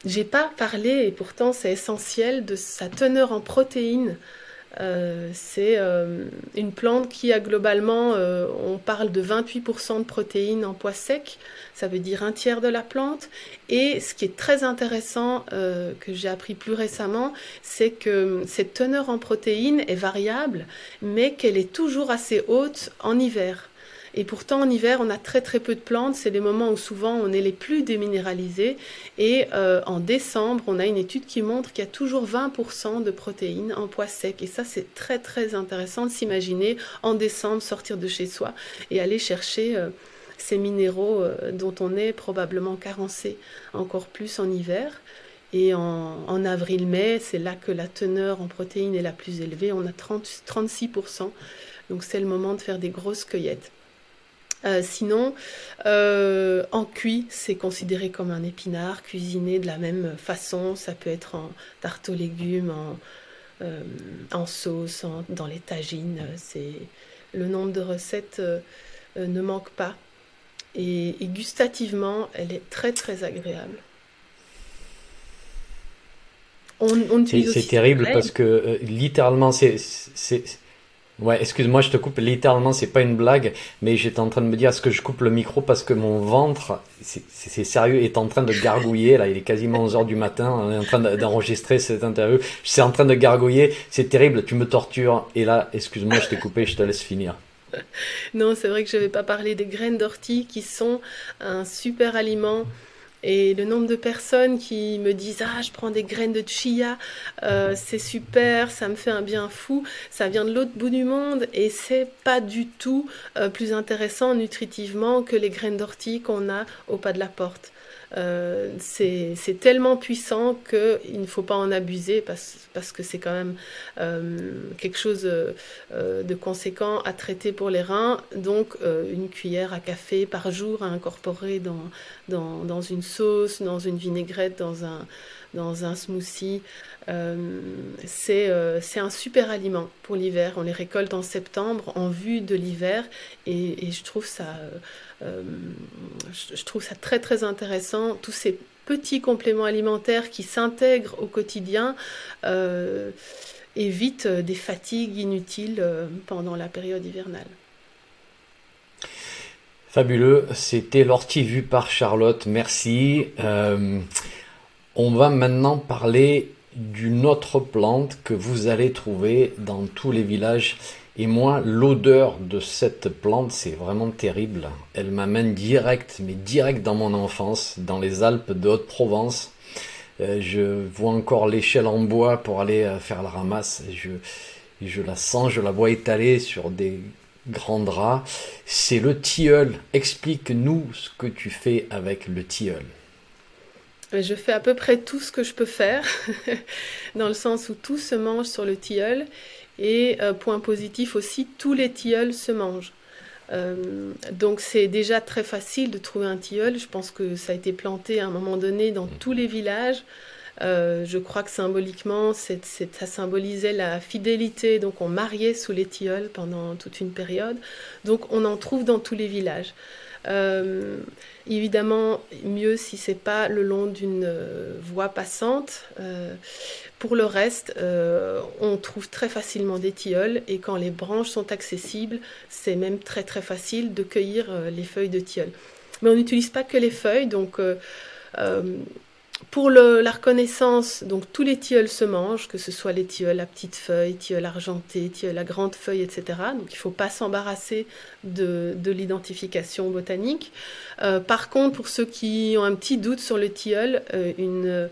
J'ai pas parlé, et pourtant c'est essentiel, de sa teneur en protéines. Euh, c'est euh, une plante qui a globalement, euh, on parle de 28% de protéines en pois sec, ça veut dire un tiers de la plante. Et ce qui est très intéressant, que j'ai appris plus récemment, c'est que cette teneur en protéines est variable, mais qu'elle est toujours assez haute en hiver. Et pourtant, en hiver, on a très très peu de plantes. C'est les moments où souvent on est les plus déminéralisés. Et euh, en décembre, on a une étude qui montre qu'il y a toujours 20% de protéines en pois sec. Et ça, c'est très très intéressant de s'imaginer en décembre sortir de chez soi et aller chercher euh, ces minéraux euh, dont on est probablement carencé encore plus en hiver. Et en, en avril-mai, c'est là que la teneur en protéines est la plus élevée. On a 30, 36%. Donc c'est le moment de faire des grosses cueillettes. Euh, sinon, euh, en cuit, c'est considéré comme un épinard, cuisiné de la même façon. Ça peut être en tarte aux légumes, en, euh, en sauce, dans les tagines. C'est le nombre de recettes ne manque pas. Et, gustativement, elle est très très agréable. c'est terrible parce que littéralement, c'est Ouais, excuse-moi, je te coupe. Littéralement, c'est pas une blague, mais j'étais en train de me dire est-ce que je coupe le micro parce que mon ventre, c'est sérieux, est en train de gargouiller. Là, il est quasiment 11 heures du matin. On est en train d'enregistrer cette interview. Suis en train de gargouiller. C'est terrible. Tu me tortures. Et là, excuse-moi, je t'ai coupé. Je te laisse finir. Non, c'est vrai que je vais pas parler des graines d'ortie qui sont un super aliment et le nombre de personnes qui me disent Ah, je prends des graines de chia, euh, c'est super, ça me fait un bien fou, ça vient de l'autre bout du monde et c'est pas du tout euh, plus intéressant nutritivement que les graines d'ortie qu'on a au pas de la porte. Euh, c'est tellement puissant qu'il ne faut pas en abuser parce, que c'est quand même euh, quelque chose euh, de conséquent à traiter pour les reins. Donc une cuillère à café par jour à incorporer dans, une sauce, dans une vinaigrette, dans un, smoothie. c'est un super aliment pour l'hiver. On les récolte en septembre en vue de l'hiver et, je trouve ça euh, je trouve ça très très intéressant, tous ces petits compléments alimentaires qui s'intègrent au quotidien euh, évitent des fatigues inutiles euh, pendant la période hivernale. Fabuleux, c'était l'ortie vue par Charlotte, merci. on va maintenant parler d'une autre plante que vous allez trouver dans tous les villages et moi, l'odeur de cette plante, c'est vraiment terrible. Elle m'amène direct, mais direct dans mon enfance, dans les Alpes de Haute-Provence. Euh, je vois encore l'échelle en bois pour aller euh, faire la ramasse. Je, je la sens, je la vois étalée sur des grands draps. C'est le tilleul. Explique-nous ce que tu fais avec le tilleul. Je fais à peu près tout ce que je peux faire, [laughs] dans le sens où tout se mange sur le tilleul. Et euh, point positif aussi, tous les tilleuls se mangent. Euh, donc c'est déjà très facile de trouver un tilleul. Je pense que ça a été planté à un moment donné dans tous les villages. Euh, je crois que symboliquement, ça symbolisait la fidélité. Donc on mariait sous les tilleuls pendant toute une période. Donc on en trouve dans tous les villages. Euh, évidemment, mieux si c'est pas le long d'une euh, voie passante. Euh, pour le reste, on trouve très facilement des tilleuls et quand les branches sont accessibles, c'est même très très facile de cueillir les feuilles de tilleul. Mais on n'utilise pas que les feuilles, donc pour la reconnaissance, donc tous les tilleuls se mangent, que ce soit les tilleuls à petites feuilles, tilleuls argentés, tilleuls à grandes feuilles, etc. Donc il ne faut pas s'embarrasser de, l'identification botanique. Euh, par contre, pour ceux qui ont un petit doute sur le tilleul, euh,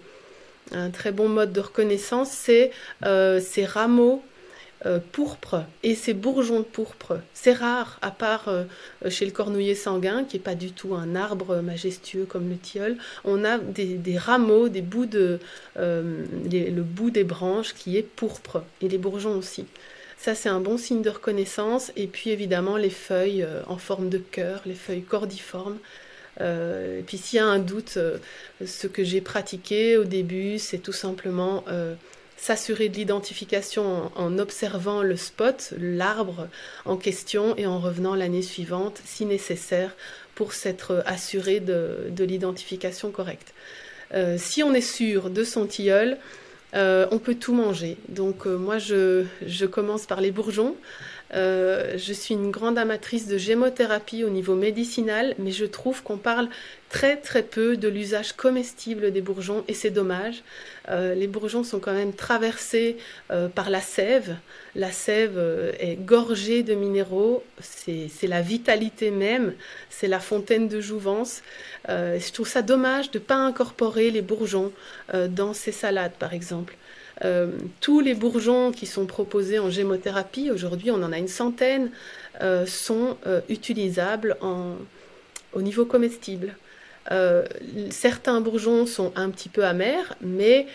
un très bon mode de reconnaissance, c'est euh, ces rameaux euh, pourpre et ces bourgeons de pourpre. C'est rare, à part euh, chez le cornouiller sanguin, qui n'est pas du tout un arbre majestueux comme le tilleul. On a des, rameaux, des bouts de, euh, le bout des branches qui est pourpre et les bourgeons aussi. Ça, c'est un bon signe de reconnaissance. Et puis évidemment, les feuilles en forme de cœur, les feuilles cordiformes. et puis s'il y a un doute, ce que j'ai pratiqué au début, c'est tout simplement s'assurer de l'identification en, observant le spot, l'arbre en question, et en revenant l'année suivante, si nécessaire, pour s'être assuré de, l'identification correcte. Euh, si on est sûr de son tilleul, euh, on peut tout manger. Donc euh, moi, je, je, commence par les bourgeons. Euh, je suis une grande amatrice de gémothérapie au niveau médicinal, mais je trouve qu'on parle très peu de l'usage comestible des bourgeons et c'est dommage. Euh, les bourgeons sont quand même traversés euh, par la sève. La sève est gorgée de minéraux, c'est la vitalité même, c'est la fontaine de jouvence. je trouve ça dommage de ne pas incorporer les bourgeons dans ces salades par exemple. Euh, tous les bourgeons qui sont proposés en gémothérapie, aujourd'hui on en a une centaine, euh, sont euh, utilisables au niveau comestible. certains bourgeons sont un petit peu amers, mais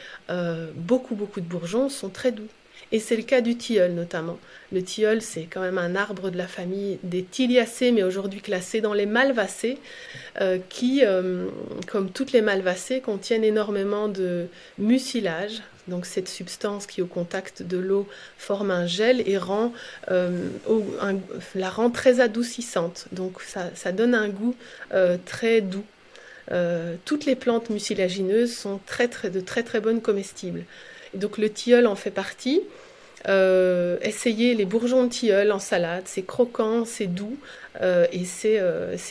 beaucoup, beaucoup de bourgeons sont très doux. Et c'est le cas du tilleul notamment. Le tilleul, c'est quand même un arbre de la famille des tiliacées, mais aujourd'hui classé dans les malvacées, qui, comme toutes les malvacées, contiennent énormément de mucilage, donc cette substance qui au contact de l'eau forme un gel et rend, euh, la rend très adoucissante. Donc ça, donne un goût euh, très doux. Euh, toutes les plantes mucilagineuses sont de très très bonnes comestibles. donc le tilleul en fait partie. essayez les bourgeons de tilleul en salade, c'est croquant, c'est doux et c'est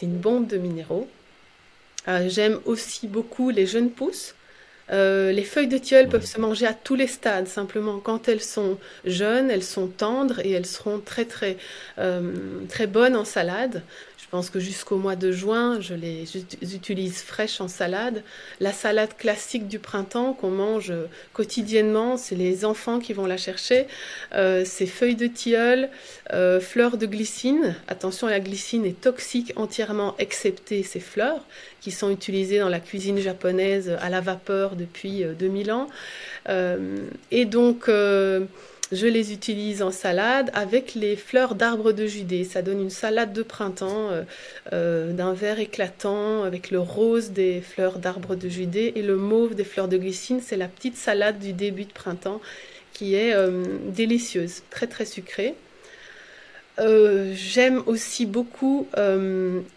une bombe de minéraux. J'aime aussi beaucoup les jeunes pousses. Euh, les feuilles de tilleul peuvent se manger à tous les stades. Simplement, quand elles sont jeunes, elles sont tendres et elles seront très très euh, très bonnes en salade. Pense que jusqu'au mois de juin, je les utilise fraîches en salade. La salade classique du printemps qu'on mange quotidiennement, c'est les enfants qui vont la chercher. Euh, c'est feuilles de tilleul, euh, fleurs de glycine. Attention, la glycine est toxique entièrement, excepté ces fleurs qui sont utilisées dans la cuisine japonaise à la vapeur depuis 2000 euh, ans. et donc, je les utilise en salade avec les fleurs d'arbre de Judée. Ça donne une salade de printemps euh, euh, d'un vert éclatant avec le rose des fleurs d'arbre de Judée et le mauve des fleurs de glycine. C'est la petite salade du début de printemps qui est euh, délicieuse, très très sucrée. J'aime aussi beaucoup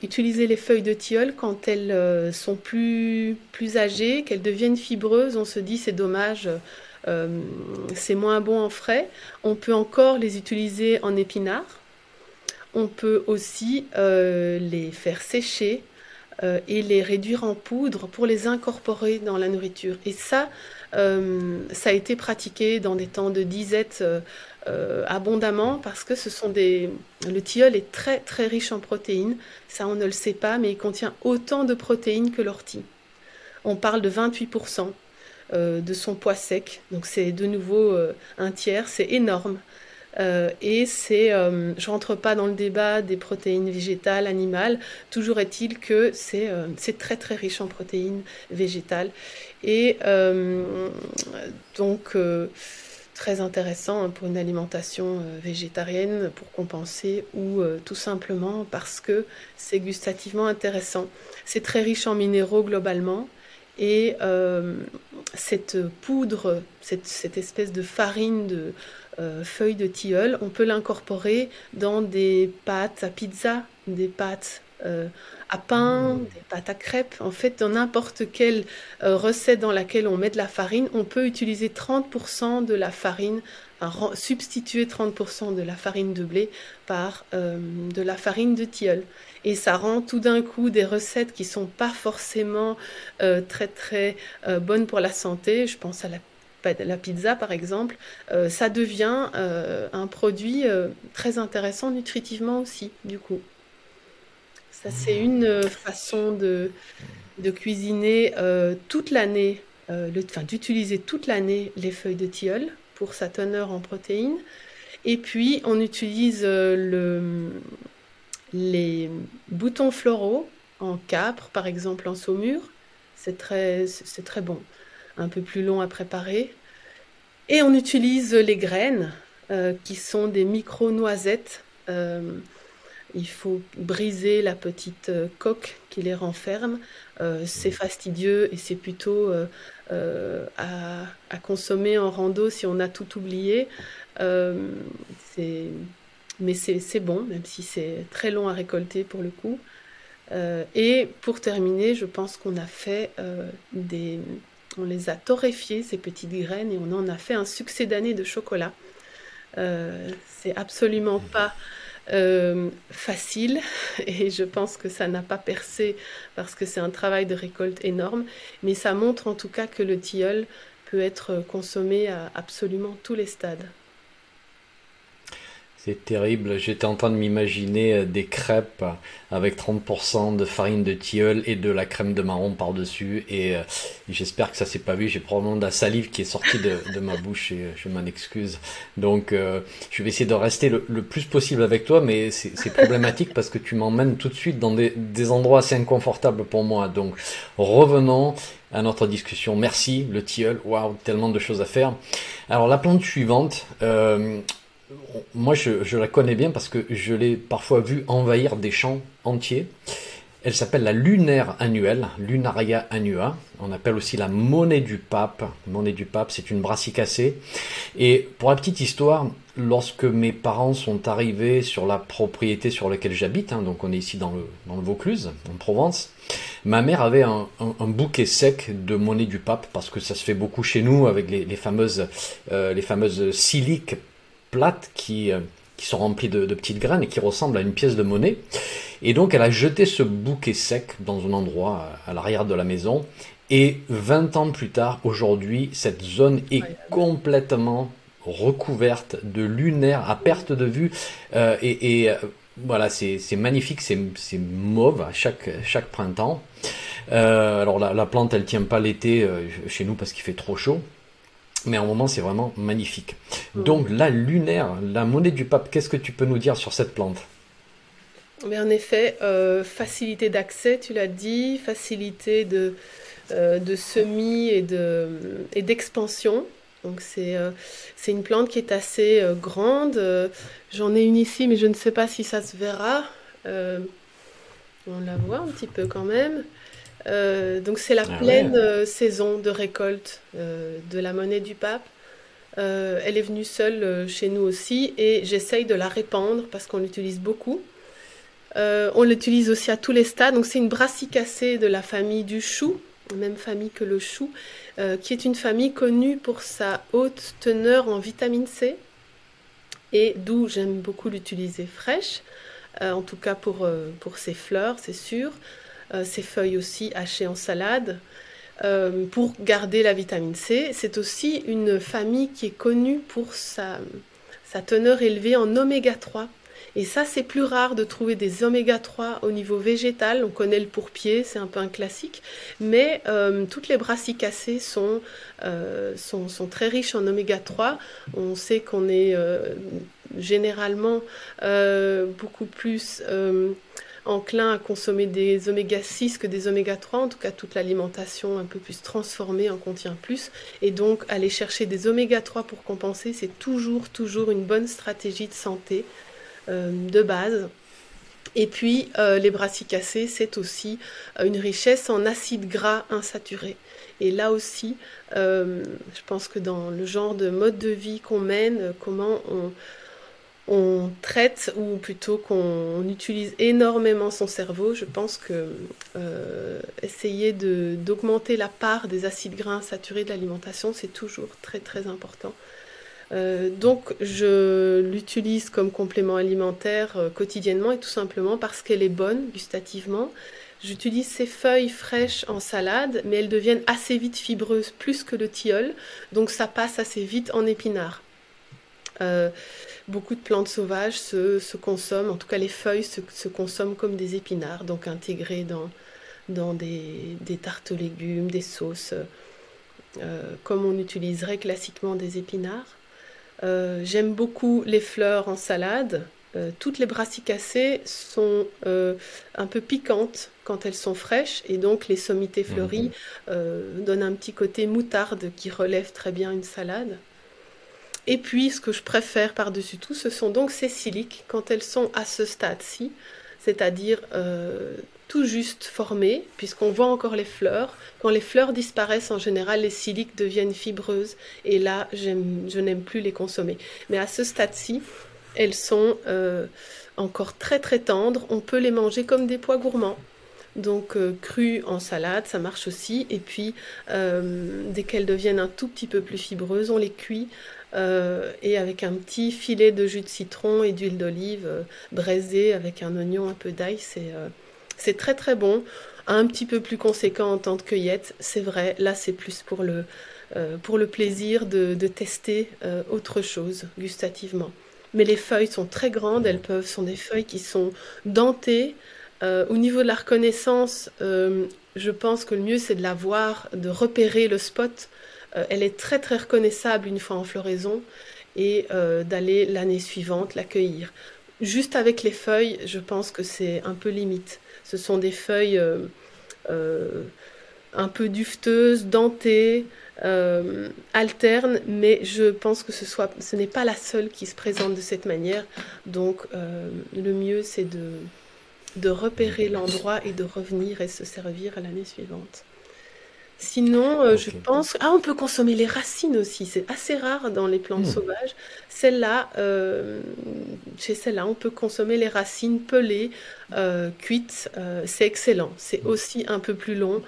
utiliser les feuilles de tilleul quand elles sont plus, plus âgées, qu'elles deviennent fibreuses. On se dit c'est dommage euh, c'est moins bon en frais. On peut encore les utiliser en épinards. On peut aussi euh, les faire sécher euh, et les réduire en poudre pour les incorporer dans la nourriture. Et ça, ça a été pratiqué dans des temps de disette abondamment parce que ce sont des... Le tilleul est très très riche en protéines. Ça, on ne le sait pas, mais il contient autant de protéines que l'ortie. On parle de 28%. Euh, de son poids sec. Donc c'est de nouveau euh, un tiers, c'est énorme. Euh, et c'est, je rentre pas dans le débat des protéines végétales, animales. Toujours est-il que c'est c'est très très riche en protéines végétales et donc très intéressant hein, pour une alimentation végétarienne pour compenser ou tout simplement parce que c'est gustativement intéressant. C'est très riche en minéraux globalement. Et euh, cette poudre, cette, espèce de farine de euh, feuilles de tilleul, on peut l'incorporer dans des pâtes à pizza, des pâtes euh, à pain, des pâtes à crêpes. En fait, dans n'importe quelle recette dans laquelle on met de la farine, on peut utiliser 30% de la farine, substituer 30% de la farine de blé par de la farine de tilleul et ça rend tout d'un coup des recettes qui sont pas forcément euh, très très euh, bonnes pour la santé. Je pense à la, la pizza par exemple. Euh, ça devient un produit très intéressant nutritivement aussi du coup. Ça c'est une façon de, de cuisiner toute l'année, enfin d'utiliser toute l'année les feuilles de tilleul pour sa teneur en protéines. Et puis, on utilise le, les boutons floraux en capre, par exemple en saumure. C'est très, c'est bon. Un peu plus long à préparer. Et on utilise les graines, euh, qui sont des micro-noisettes. Euh, il faut briser la petite euh, coque qui les renferme. c'est fastidieux et c'est plutôt à, à, consommer en rando si on a tout oublié. Mais c'est bon, même si c'est très long à récolter pour le coup. et pour terminer, je pense qu'on a fait des, on les a torréfiées, ces petites graines, et on en a fait un succès d'année de chocolat. Euh, c'est absolument pas euh, facile [laughs] et je pense que ça n'a pas percé parce que c'est un travail de récolte énorme, mais ça montre en tout cas que le tilleul peut être consommé à absolument tous les stades. C'est terrible. J'étais en train de m'imaginer euh, des crêpes avec 30% de farine de tilleul et de la crème de marron par-dessus. Et euh, j'espère que ça s'est pas vu. J'ai probablement de la salive qui est sortie de, ma bouche et euh, je m'en excuse. Donc, je vais essayer de rester le, plus possible avec toi, mais c'est problématique parce que tu m'emmènes tout de suite dans des, endroits assez inconfortables pour moi. Donc, revenons à notre discussion. Merci, le tilleul. Waouh, tellement de choses à faire. Alors, la plante suivante, moi, je, la connais bien parce que je l'ai parfois vue envahir des champs entiers. Elle s'appelle la lunaire annuelle, Lunaria annua. On appelle aussi la monnaie du pape. Monnaie du pape, c'est une brassicacée. Et pour la petite histoire, lorsque mes parents sont arrivés sur la propriété sur laquelle j'habite, hein, donc on est ici dans le, dans le Vaucluse, en Provence, ma mère avait un, bouquet sec de monnaie du pape parce que ça se fait beaucoup chez nous avec les, fameuses, euh, les fameuses siliques plates qui, euh, qui sont remplies de, petites graines et qui ressemblent à une pièce de monnaie. Et donc elle a jeté ce bouquet sec dans un endroit à l'arrière de la maison. Et 20 ans plus tard, aujourd'hui, cette zone est complètement recouverte de lunaire à perte de vue. Euh, et, euh, voilà, c'est magnifique, c'est mauve à chaque, chaque printemps. alors la, la, plante, elle tient pas l'été chez nous parce qu'il fait trop chaud mais en moment c'est vraiment magnifique. Donc la lunaire, la monnaie du pape, qu'est-ce que tu peux nous dire sur cette plante? Mais En effet, euh, facilité d'accès, tu l'as dit, facilité de, euh, de semis et, de, et d'expansion. Donc c'est, euh, c'est une plante qui est assez grande. J'en ai une ici, mais je ne sais pas si ça se verra. on la voit un petit peu quand même. Euh, donc c'est la ah pleine euh, saison de récolte euh, de la monnaie du pape. elle est venue seule chez nous aussi et j'essaye de la répandre parce qu'on l'utilise beaucoup. on l'utilise aussi à tous les stades. Donc c'est une brassicacée de la famille du chou, même famille que le chou, qui est une famille connue pour sa haute teneur en vitamine C et d'où j'aime beaucoup l'utiliser fraîche, en tout cas pour, pour ses fleurs, c'est sûr. Euh, ces feuilles aussi hachées en salade. Euh, pour garder la vitamine C. C'est aussi une famille qui est connue pour sa, sa teneur élevée en oméga 3. Et ça, c'est plus rare de trouver des oméga 3 au niveau végétal. On connaît le pourpier, c'est un peu un classique. Mais euh, toutes les brassicacées sont, sont, sont, très riches en oméga 3. On sait qu'on est généralement beaucoup plus enclin à consommer des oméga 6 que des oméga 3, en tout cas toute l'alimentation un peu plus transformée en contient plus. Et donc aller chercher des oméga 3 pour compenser, c'est toujours, toujours une bonne stratégie de santé euh, de base. Et puis euh, les brassicacées, c'est aussi euh, une richesse en acides gras insaturés. Et là aussi, je pense que dans le genre de mode de vie qu'on mène, comment on on traite ou plutôt qu'on utilise énormément son cerveau, je pense que euh, essayer d'augmenter la part des acides gras saturés de l'alimentation, c'est toujours très très important. Euh, donc je l'utilise comme complément alimentaire euh, quotidiennement et tout simplement parce qu'elle est bonne gustativement. J'utilise ces feuilles fraîches en salade, mais elles deviennent assez vite fibreuses, plus que le tilleul, donc ça passe assez vite en épinard beaucoup de plantes sauvages se, consomment, en tout cas les feuilles se, consomment comme des épinards, donc intégrées dans, dans des, tartes aux légumes, des sauces, euh, comme on utiliserait classiquement des épinards. J'aime beaucoup les fleurs en salade. toutes les brassicacées sont un peu piquantes quand elles sont fraîches et donc les sommités fleuries mhm. donnent un petit côté moutarde qui relève très bien une salade. Et puis, ce que je préfère par-dessus tout, ce sont donc ces siliques quand elles sont à ce stade-ci, c'est-à-dire euh, tout juste formées, puisqu'on voit encore les fleurs. Quand les fleurs disparaissent, en général, les siliques deviennent fibreuses, et là, je n'aime plus les consommer. Mais à ce stade-ci, elles sont euh, encore très très tendres. On peut les manger comme des pois gourmands. Donc euh, crues en salade, ça marche aussi. Et puis dès qu'elles deviennent un tout petit peu plus fibreuses, on les cuit euh, et avec un petit filet de jus de citron et d'huile d'olive euh, braisée avec un oignon, un peu d'ail, euh, c'est très très bon. Un petit peu plus conséquent en temps de cueillette, c'est vrai, là c'est plus pour le, pour le plaisir de, de tester autre chose gustativement. Mais les feuilles sont très grandes, elles peuvent, sont des feuilles qui sont dentées. au niveau de la reconnaissance, je pense que le mieux c'est de la voir, de repérer le spot euh, elle est très très reconnaissable une fois en floraison et euh, d'aller l'année suivante l'accueillir. Juste avec les feuilles, je pense que c'est un peu limite. Ce sont des feuilles euh, un peu dufteuses, dentées, alternes, mais je pense que ce, n'est pas la seule qui se présente de cette manière. Donc le mieux, c'est de, de repérer l'endroit et de revenir et se servir l'année suivante. Sinon, euh, je pense. Ah, on peut consommer les racines aussi. C'est assez rare dans les plantes hmm. sauvages. Celle-là, euh, chez celle-là, on peut consommer les racines pelées, euh, cuites. c'est excellent. C'est hmm. aussi un peu plus long.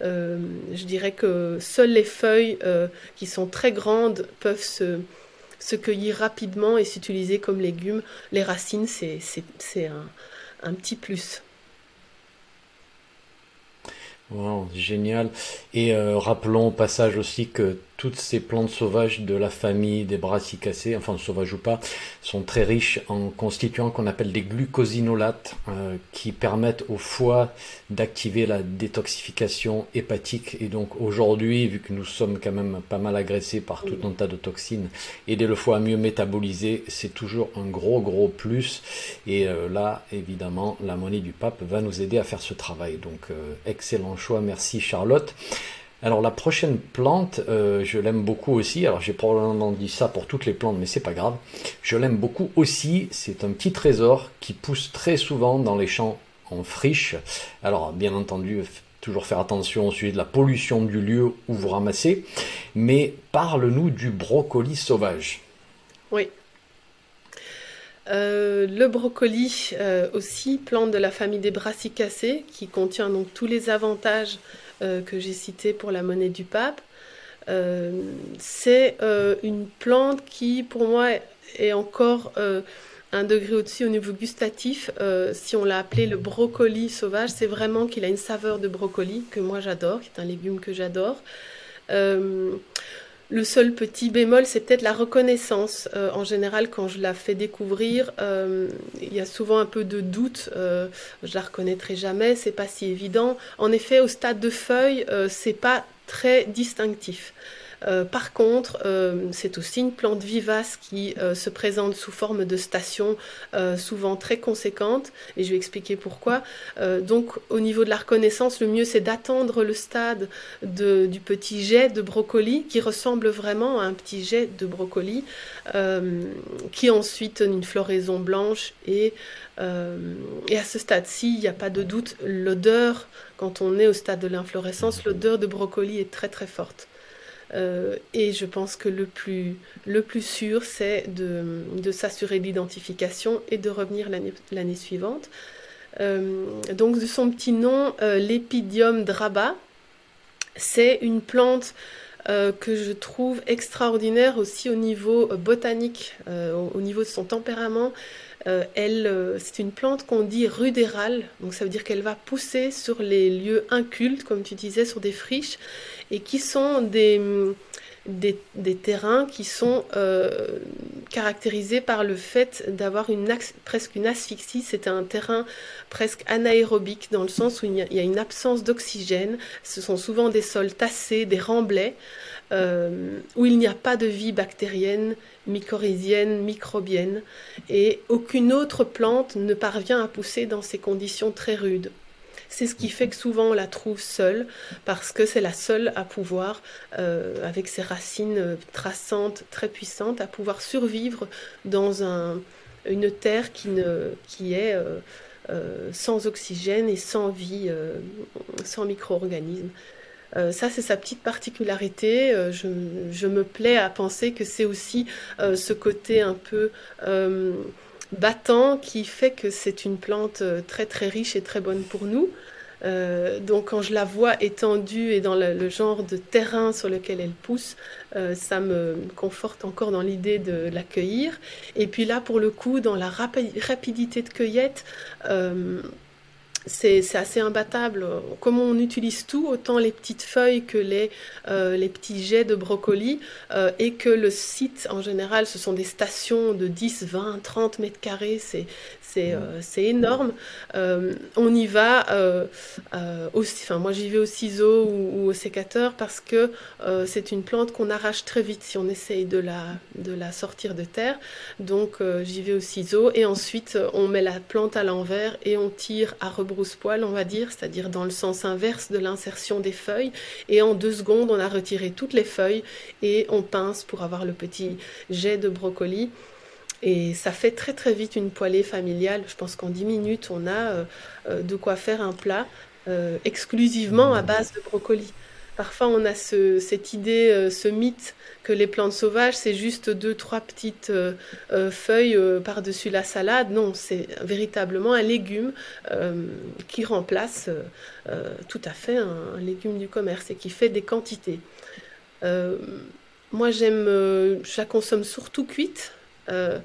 je dirais que seules les feuilles qui sont très grandes peuvent se, se cueillir rapidement et s'utiliser comme légumes. Les racines, c'est un, un petit plus. Wow, génial. Et euh, rappelons au passage aussi que toutes ces plantes sauvages de la famille des brassicacées, enfin sauvages ou pas, sont très riches en constituants qu'on appelle des glucosinolates euh, qui permettent au foie d'activer la détoxification hépatique. Et donc aujourd'hui, vu que nous sommes quand même pas mal agressés par tout un tas de toxines, aider le foie à mieux métaboliser, c'est toujours un gros gros plus. Et euh, là, évidemment, la monnaie du pape va nous aider à faire ce travail. Donc euh, excellent choix, merci Charlotte. Alors la prochaine plante, euh, je l'aime beaucoup aussi. Alors j'ai probablement dit ça pour toutes les plantes, mais c'est pas grave. Je l'aime beaucoup aussi. C'est un petit trésor qui pousse très souvent dans les champs en friche. Alors bien entendu, toujours faire attention au sujet de la pollution du lieu où vous ramassez. Mais parle-nous du brocoli sauvage. Oui. Euh, le brocoli euh, aussi, plante de la famille des brassicacées, qui contient donc tous les avantages que j'ai cité pour la monnaie du pape. Euh, c'est euh, une plante qui, pour moi, est encore un degré au-dessus au niveau gustatif. si on l'a appelé le brocoli sauvage, c'est vraiment qu'il a une saveur de brocoli que moi j'adore, qui est un légume que j'adore. Le seul petit bémol, c'est peut-être la reconnaissance. Euh, en général, quand je la fais découvrir, euh, il y a souvent un peu de doute. Euh, je la reconnaîtrai jamais, c'est pas si évident. En effet, au stade de feuille, c'est pas très distinctif. Euh, par contre, euh, c'est aussi une plante vivace qui euh, se présente sous forme de station, souvent très conséquente, et je vais expliquer pourquoi. donc, au niveau de la reconnaissance, le mieux c'est d'attendre le stade du petit jet de brocoli qui ressemble vraiment à un petit jet de brocoli, qui ensuite une floraison blanche et et à ce stade-ci, il n'y a pas de doute, l'odeur, quand on est au stade de l'inflorescence, l'odeur de brocoli est très très forte. Euh, et je pense que le plus, le plus sûr, c'est de, de s'assurer l'identification et de revenir l'année suivante. Euh, donc de son petit nom, euh, l'épidium draba, c'est une plante que je trouve extraordinaire aussi au niveau botanique, au, niveau de son tempérament. c'est une plante qu'on dit rudérale, donc ça veut dire qu'elle va pousser sur les lieux incultes, comme tu disais, sur des friches, et qui sont des, terrains qui sont euh, caractérisés par le fait d'avoir presque une asphyxie. C'est un terrain presque anaérobique dans le sens où il y a, une absence d'oxygène. Ce sont souvent des sols tassés, des remblais. où il n'y a pas de vie bactérienne, mycorhizienne, microbienne, et aucune autre plante ne parvient à pousser dans ces conditions très rudes. C'est ce qui fait que souvent on la trouve seule, parce que c'est la seule à pouvoir, euh, avec ses racines traçantes très puissantes, à pouvoir survivre dans une terre qui, ne, qui est euh, euh, sans oxygène et sans vie, sans micro-organismes. ça, c'est sa petite particularité. je, me plais à penser que c'est aussi ce côté un peu battant qui fait que c'est une plante euh, très très riche et très bonne pour nous. Euh, donc quand je la vois étendue et dans le, genre de terrain sur lequel elle pousse, euh, ça me conforte encore dans l'idée de l'accueillir. Et puis là, pour le coup, dans la rapidité de cueillette, c'est assez imbattable. Comme on utilise tout, autant les petites feuilles que les, euh, les petits jets de brocoli, euh, et que le site, en général, ce sont des stations de 10, 20, 30 mètres carrés, c'est c'est énorme. Euh, on y va euh, aussi, moi j'y vais au ciseau ou, au sécateur parce que c'est une plante qu'on arrache très vite si on essaye de la, de la sortir de terre. Donc j'y vais au ciseau et ensuite on met la plante à l'envers et on tire à rebrousse-poil, on va dire, c'est-à-dire dans le sens inverse de l'insertion des feuilles. Et en deux secondes, on a retiré toutes les feuilles et on pince pour avoir le petit jet de brocoli. Et ça fait très très vite une poêlée familiale. Je pense qu'en 10 minutes, on a euh, euh, de quoi faire un plat euh, exclusivement à base de brocoli. Parfois, on a cette idée, ce mythe que les plantes sauvages, c'est juste deux, trois petites feuilles par-dessus la salade. Non, c'est véritablement un légume qui remplace tout à fait un, un, légume du commerce et qui fait des quantités. moi, j'aime, je la consomme surtout cuite. Euh,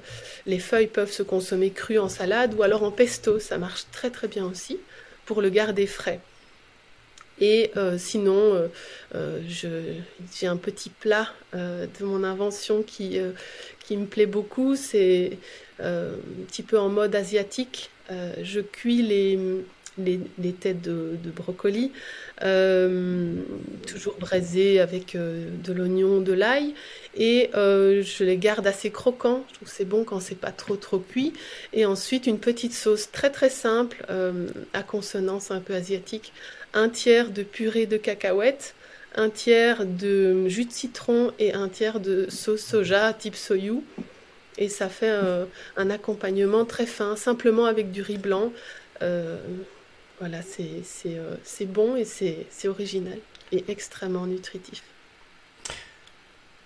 les feuilles peuvent se consommer crues en salade ou alors en pesto, ça marche très très bien aussi pour le garder frais. Et euh, sinon, euh, j'ai un petit plat de mon invention qui, qui me plaît beaucoup. C'est un petit peu en mode asiatique. je cuis les, les, têtes de, brocoli, euh, toujours braisées avec euh, de l'oignon, de l'ail, et euh, je les garde assez croquants. Je trouve c'est bon quand c'est pas trop trop cuit. Et ensuite une petite sauce très très simple à consonance un peu asiatique, un tiers de purée de cacahuètes un tiers de jus de citron et un tiers de sauce soja type soyou. Et ça fait un accompagnement très fin, simplement avec du riz blanc. Voilà, euh, c'est bon et c'est original et extrêmement nutritif.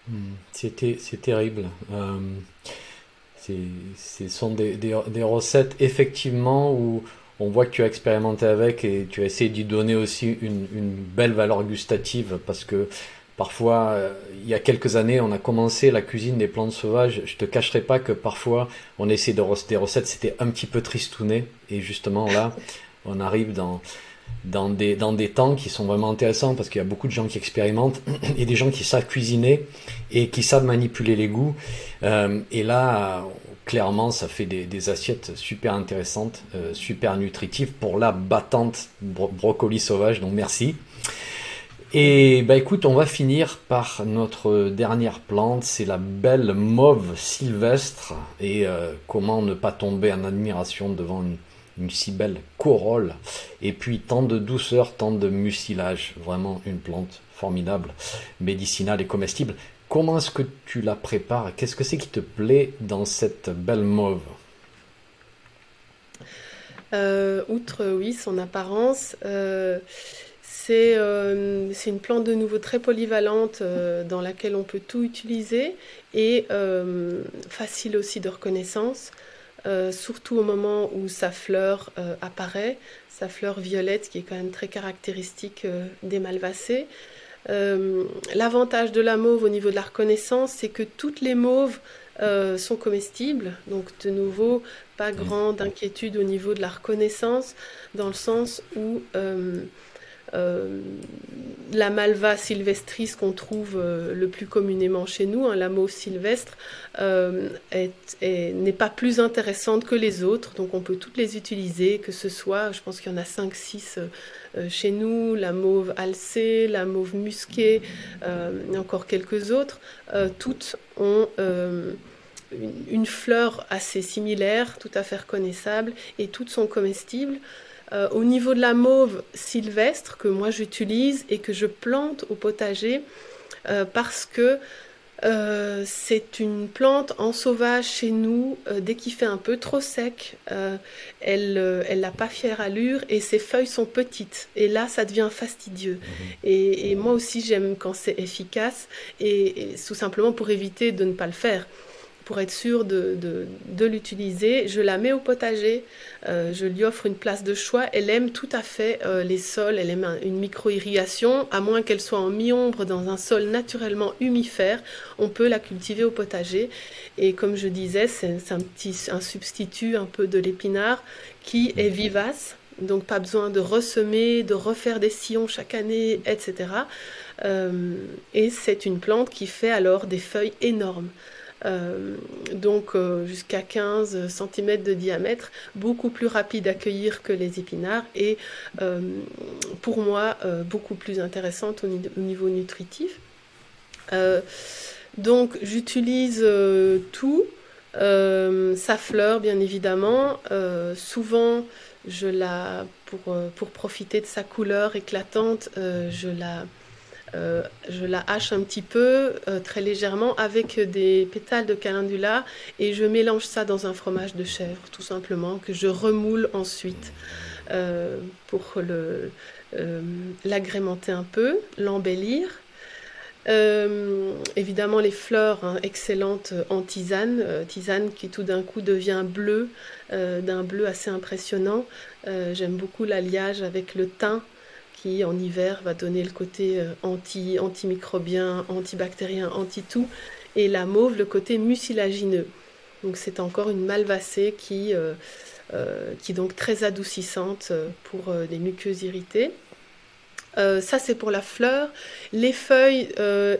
Hmm, c'est terrible. Euh, ce sont des, des, recettes effectivement où on voit que tu as expérimenté avec et tu as essayé d'y donner aussi une, une, belle valeur gustative parce que parfois, euh, il y a quelques années, on a commencé la cuisine des plantes sauvages. Je te cacherai pas que parfois, on essaie de des recettes, c'était un petit peu tristouné et justement là, [laughs] on arrive dans, des temps qui sont vraiment intéressants parce qu'il y a beaucoup de gens qui expérimentent [clears throat] et des gens qui savent cuisiner et qui savent manipuler les goûts. Euh, et là, clairement, ça fait des, assiettes super intéressantes, euh, super nutritives pour la battante brocoli sauvage. Donc merci. Et bah écoute, on va finir par notre dernière plante, c'est la belle mauve sylvestre. Et euh, comment ne pas tomber en admiration devant une, une si belle corolle, et puis tant de douceur, tant de mucilage, vraiment une plante formidable, médicinale et comestible. Comment est-ce que tu la prépares? Qu'est-ce que c'est qui te plaît dans cette belle mauve? Euh, Outre, oui, son apparence, euh, euh, c'est une plante de nouveau très polyvalente dans laquelle on peut tout utiliser et facile aussi de reconnaissance. Euh, surtout au moment où sa fleur euh, apparaît, sa fleur violette qui est quand même très caractéristique euh, des malvacées. L'avantage de la mauve au niveau de la reconnaissance, c'est que toutes les mauves sont comestibles, donc de nouveau, pas grande inquiétude au niveau de la reconnaissance, dans le sens où la malva sylvestris qu'on trouve le plus communément chez nous, hein, la mauve sylvestre, n'est pas plus intéressante que les autres, donc on peut toutes les utiliser, que ce soit, je pense qu'il y en a 5-6 chez nous, la mauve alcée, la mauve musquée, et encore quelques autres, toutes ont une, fleur assez similaire, tout à fait reconnaissable, et toutes sont comestibles. Euh, au niveau de la mauve sylvestre que moi j'utilise et que je plante au potager, euh, parce que euh, c'est une plante en sauvage chez nous. dès qu'il fait un peu trop sec, elle n'a pas fière allure et ses feuilles sont petites. Et là, ça devient fastidieux. Mhm. Et, moi aussi, j'aime quand c'est efficace et, tout simplement pour éviter de ne pas le faire pour être sûr de, de, l'utiliser. Je la mets au potager, euh, je lui offre une place de choix. Elle aime tout à fait euh, les sols, elle aime une micro-irrigation, à moins qu'elle soit en mi-ombre dans un sol naturellement humifère, on peut la cultiver au potager. Et comme je disais, c'est un petit un substitut un peu de l'épinard qui est vivace. Donc pas besoin de ressemer, de refaire des sillons chaque année, etc. Euh, et c'est une plante qui fait alors des feuilles énormes. Euh, donc euh, jusqu'à 15 cm de diamètre, beaucoup plus rapide à cueillir que les épinards et euh, pour moi beaucoup plus intéressante au, niveau nutritif. donc j'utilise tout, sa fleur bien évidemment, souvent je la, pour, pour profiter de sa couleur éclatante, je la euh, je la hache un petit peu, euh, très légèrement, avec des pétales de calendula et je mélange ça dans un fromage de chèvre, tout simplement, que je remoule ensuite euh, pour l'agrémenter un peu, l'embellir. évidemment, les fleurs hein, excellentes en tisane, tisane qui tout d'un coup devient bleu, d'un bleu assez impressionnant. J'aime beaucoup l'alliage avec le thym qui en hiver va donner le côté euh, anti, antimicrobien, antibactérien, anti-tout, et la mauve le côté mucilagineux. Donc c'est encore une malvacée qui, euh, euh, qui est donc très adoucissante pour des muqueuses irritées. ça c'est pour la fleur. Les feuilles,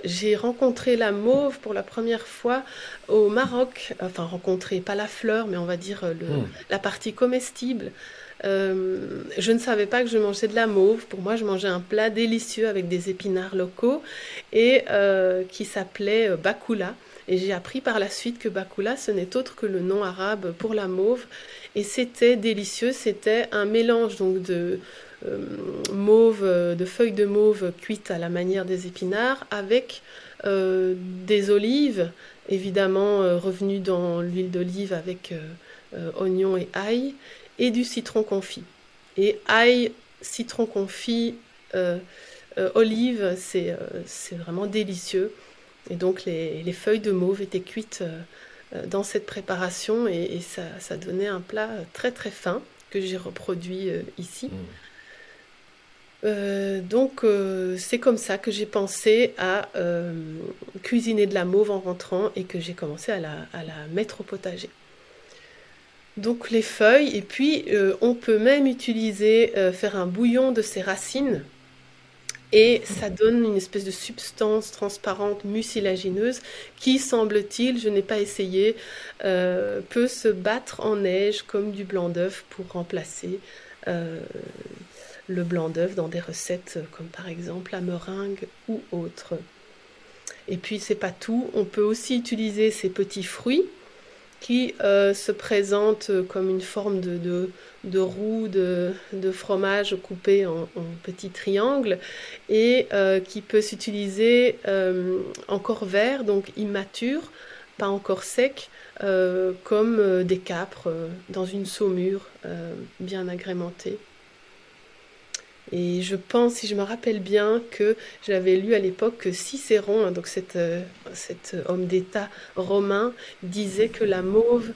j'ai rencontré la mauve pour la première fois au Maroc. Enfin rencontré, pas la fleur, mais on va dire hmm. la partie comestible. Euh, je ne savais pas que je mangeais de la mauve. Pour moi, je mangeais un plat délicieux avec des épinards locaux et euh, qui s'appelait euh, bakoula. Et j'ai appris par la suite que bakoula, ce n'est autre que le nom arabe pour la mauve. Et c'était délicieux. C'était un mélange donc de mauve, de feuilles de mauve cuites à la manière des épinards avec des olives, évidemment revenues dans l'huile d'olive avec oignons et ail et du citron confit. Et ail, citron confit, euh, euh, olive, euh, c'est vraiment délicieux. Et donc les, feuilles de mauve étaient cuites dans cette préparation et, ça, donnait un plat très très fin que j'ai reproduit ici. Mm. donc c'est comme ça que j'ai pensé à cuisiner de la mauve en rentrant et que j'ai commencé à la mettre au potager donc les feuilles, et puis euh, on peut même utiliser, euh, faire un bouillon de ces racines, et ça donne une espèce de substance transparente mucilagineuse qui, semble-t-il, je n'ai pas essayé, euh, peut se battre en neige comme du blanc d'œuf pour remplacer le blanc d'œuf dans des recettes comme par exemple la meringue ou autre. Et puis c'est pas tout, on peut aussi utiliser ces petits fruits qui euh, se présente comme une forme de, roue de, fromage coupé en, petits triangles et euh, qui peut s'utiliser euh, encore vert, donc immature, pas encore sec, comme des capres dans une saumure bien agrémentée. Et je pense, si je me rappelle bien, que j'avais lu à l'époque que Cicéron, hein, donc cet, euh, cet homme d'État romain, disait que la mauve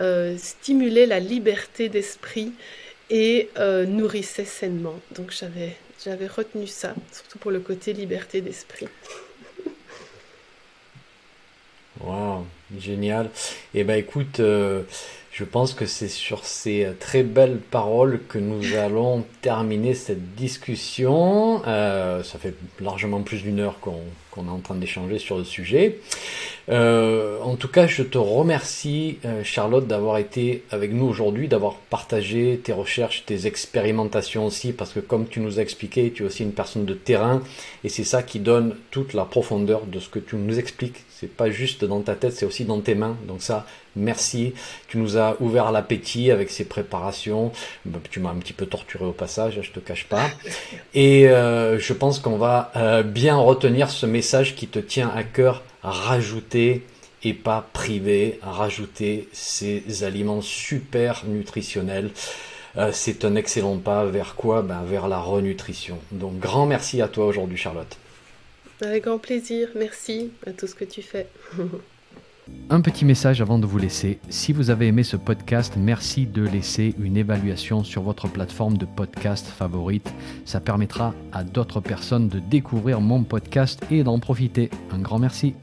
euh, stimulait la liberté d'esprit et euh, nourrissait sainement. Donc j'avais, j'avais retenu ça, surtout pour le côté liberté d'esprit. Wow, génial. Et eh ben écoute, Je pense que c'est sur ces très belles paroles que nous [laughs] allons terminer cette discussion. Euh, ça fait largement plus d'une heure qu'on est en train d'échanger sur le sujet. Euh, en tout cas, je te remercie, euh, Charlotte, d'avoir été avec nous aujourd'hui, d'avoir partagé tes recherches, tes expérimentations aussi, parce que comme tu nous as expliqué, tu es aussi une personne de terrain, et c'est ça qui donne toute la profondeur de ce que tu nous expliques. C'est pas juste dans ta tête, c'est aussi dans tes mains. Donc ça, merci. Tu nous as ouvert l'appétit avec ces préparations. Bah, tu m'as un petit peu torturé au passage, je te cache pas. Et euh, je pense qu'on va bien retenir ce message qui te tient à cœur rajouter et pas priver, rajouter ces aliments super nutritionnels. Euh, c'est un excellent pas vers quoi? Ben, Vers la renutrition. Donc grand merci à toi aujourd'hui Charlotte. Avec grand plaisir, merci à tout ce que tu fais. [laughs] Un petit message avant de vous laisser. Si vous avez aimé ce podcast, merci de laisser une évaluation sur votre plateforme de podcast favorite. Ça permettra à d'autres personnes de découvrir mon podcast et d'en profiter. Un grand merci.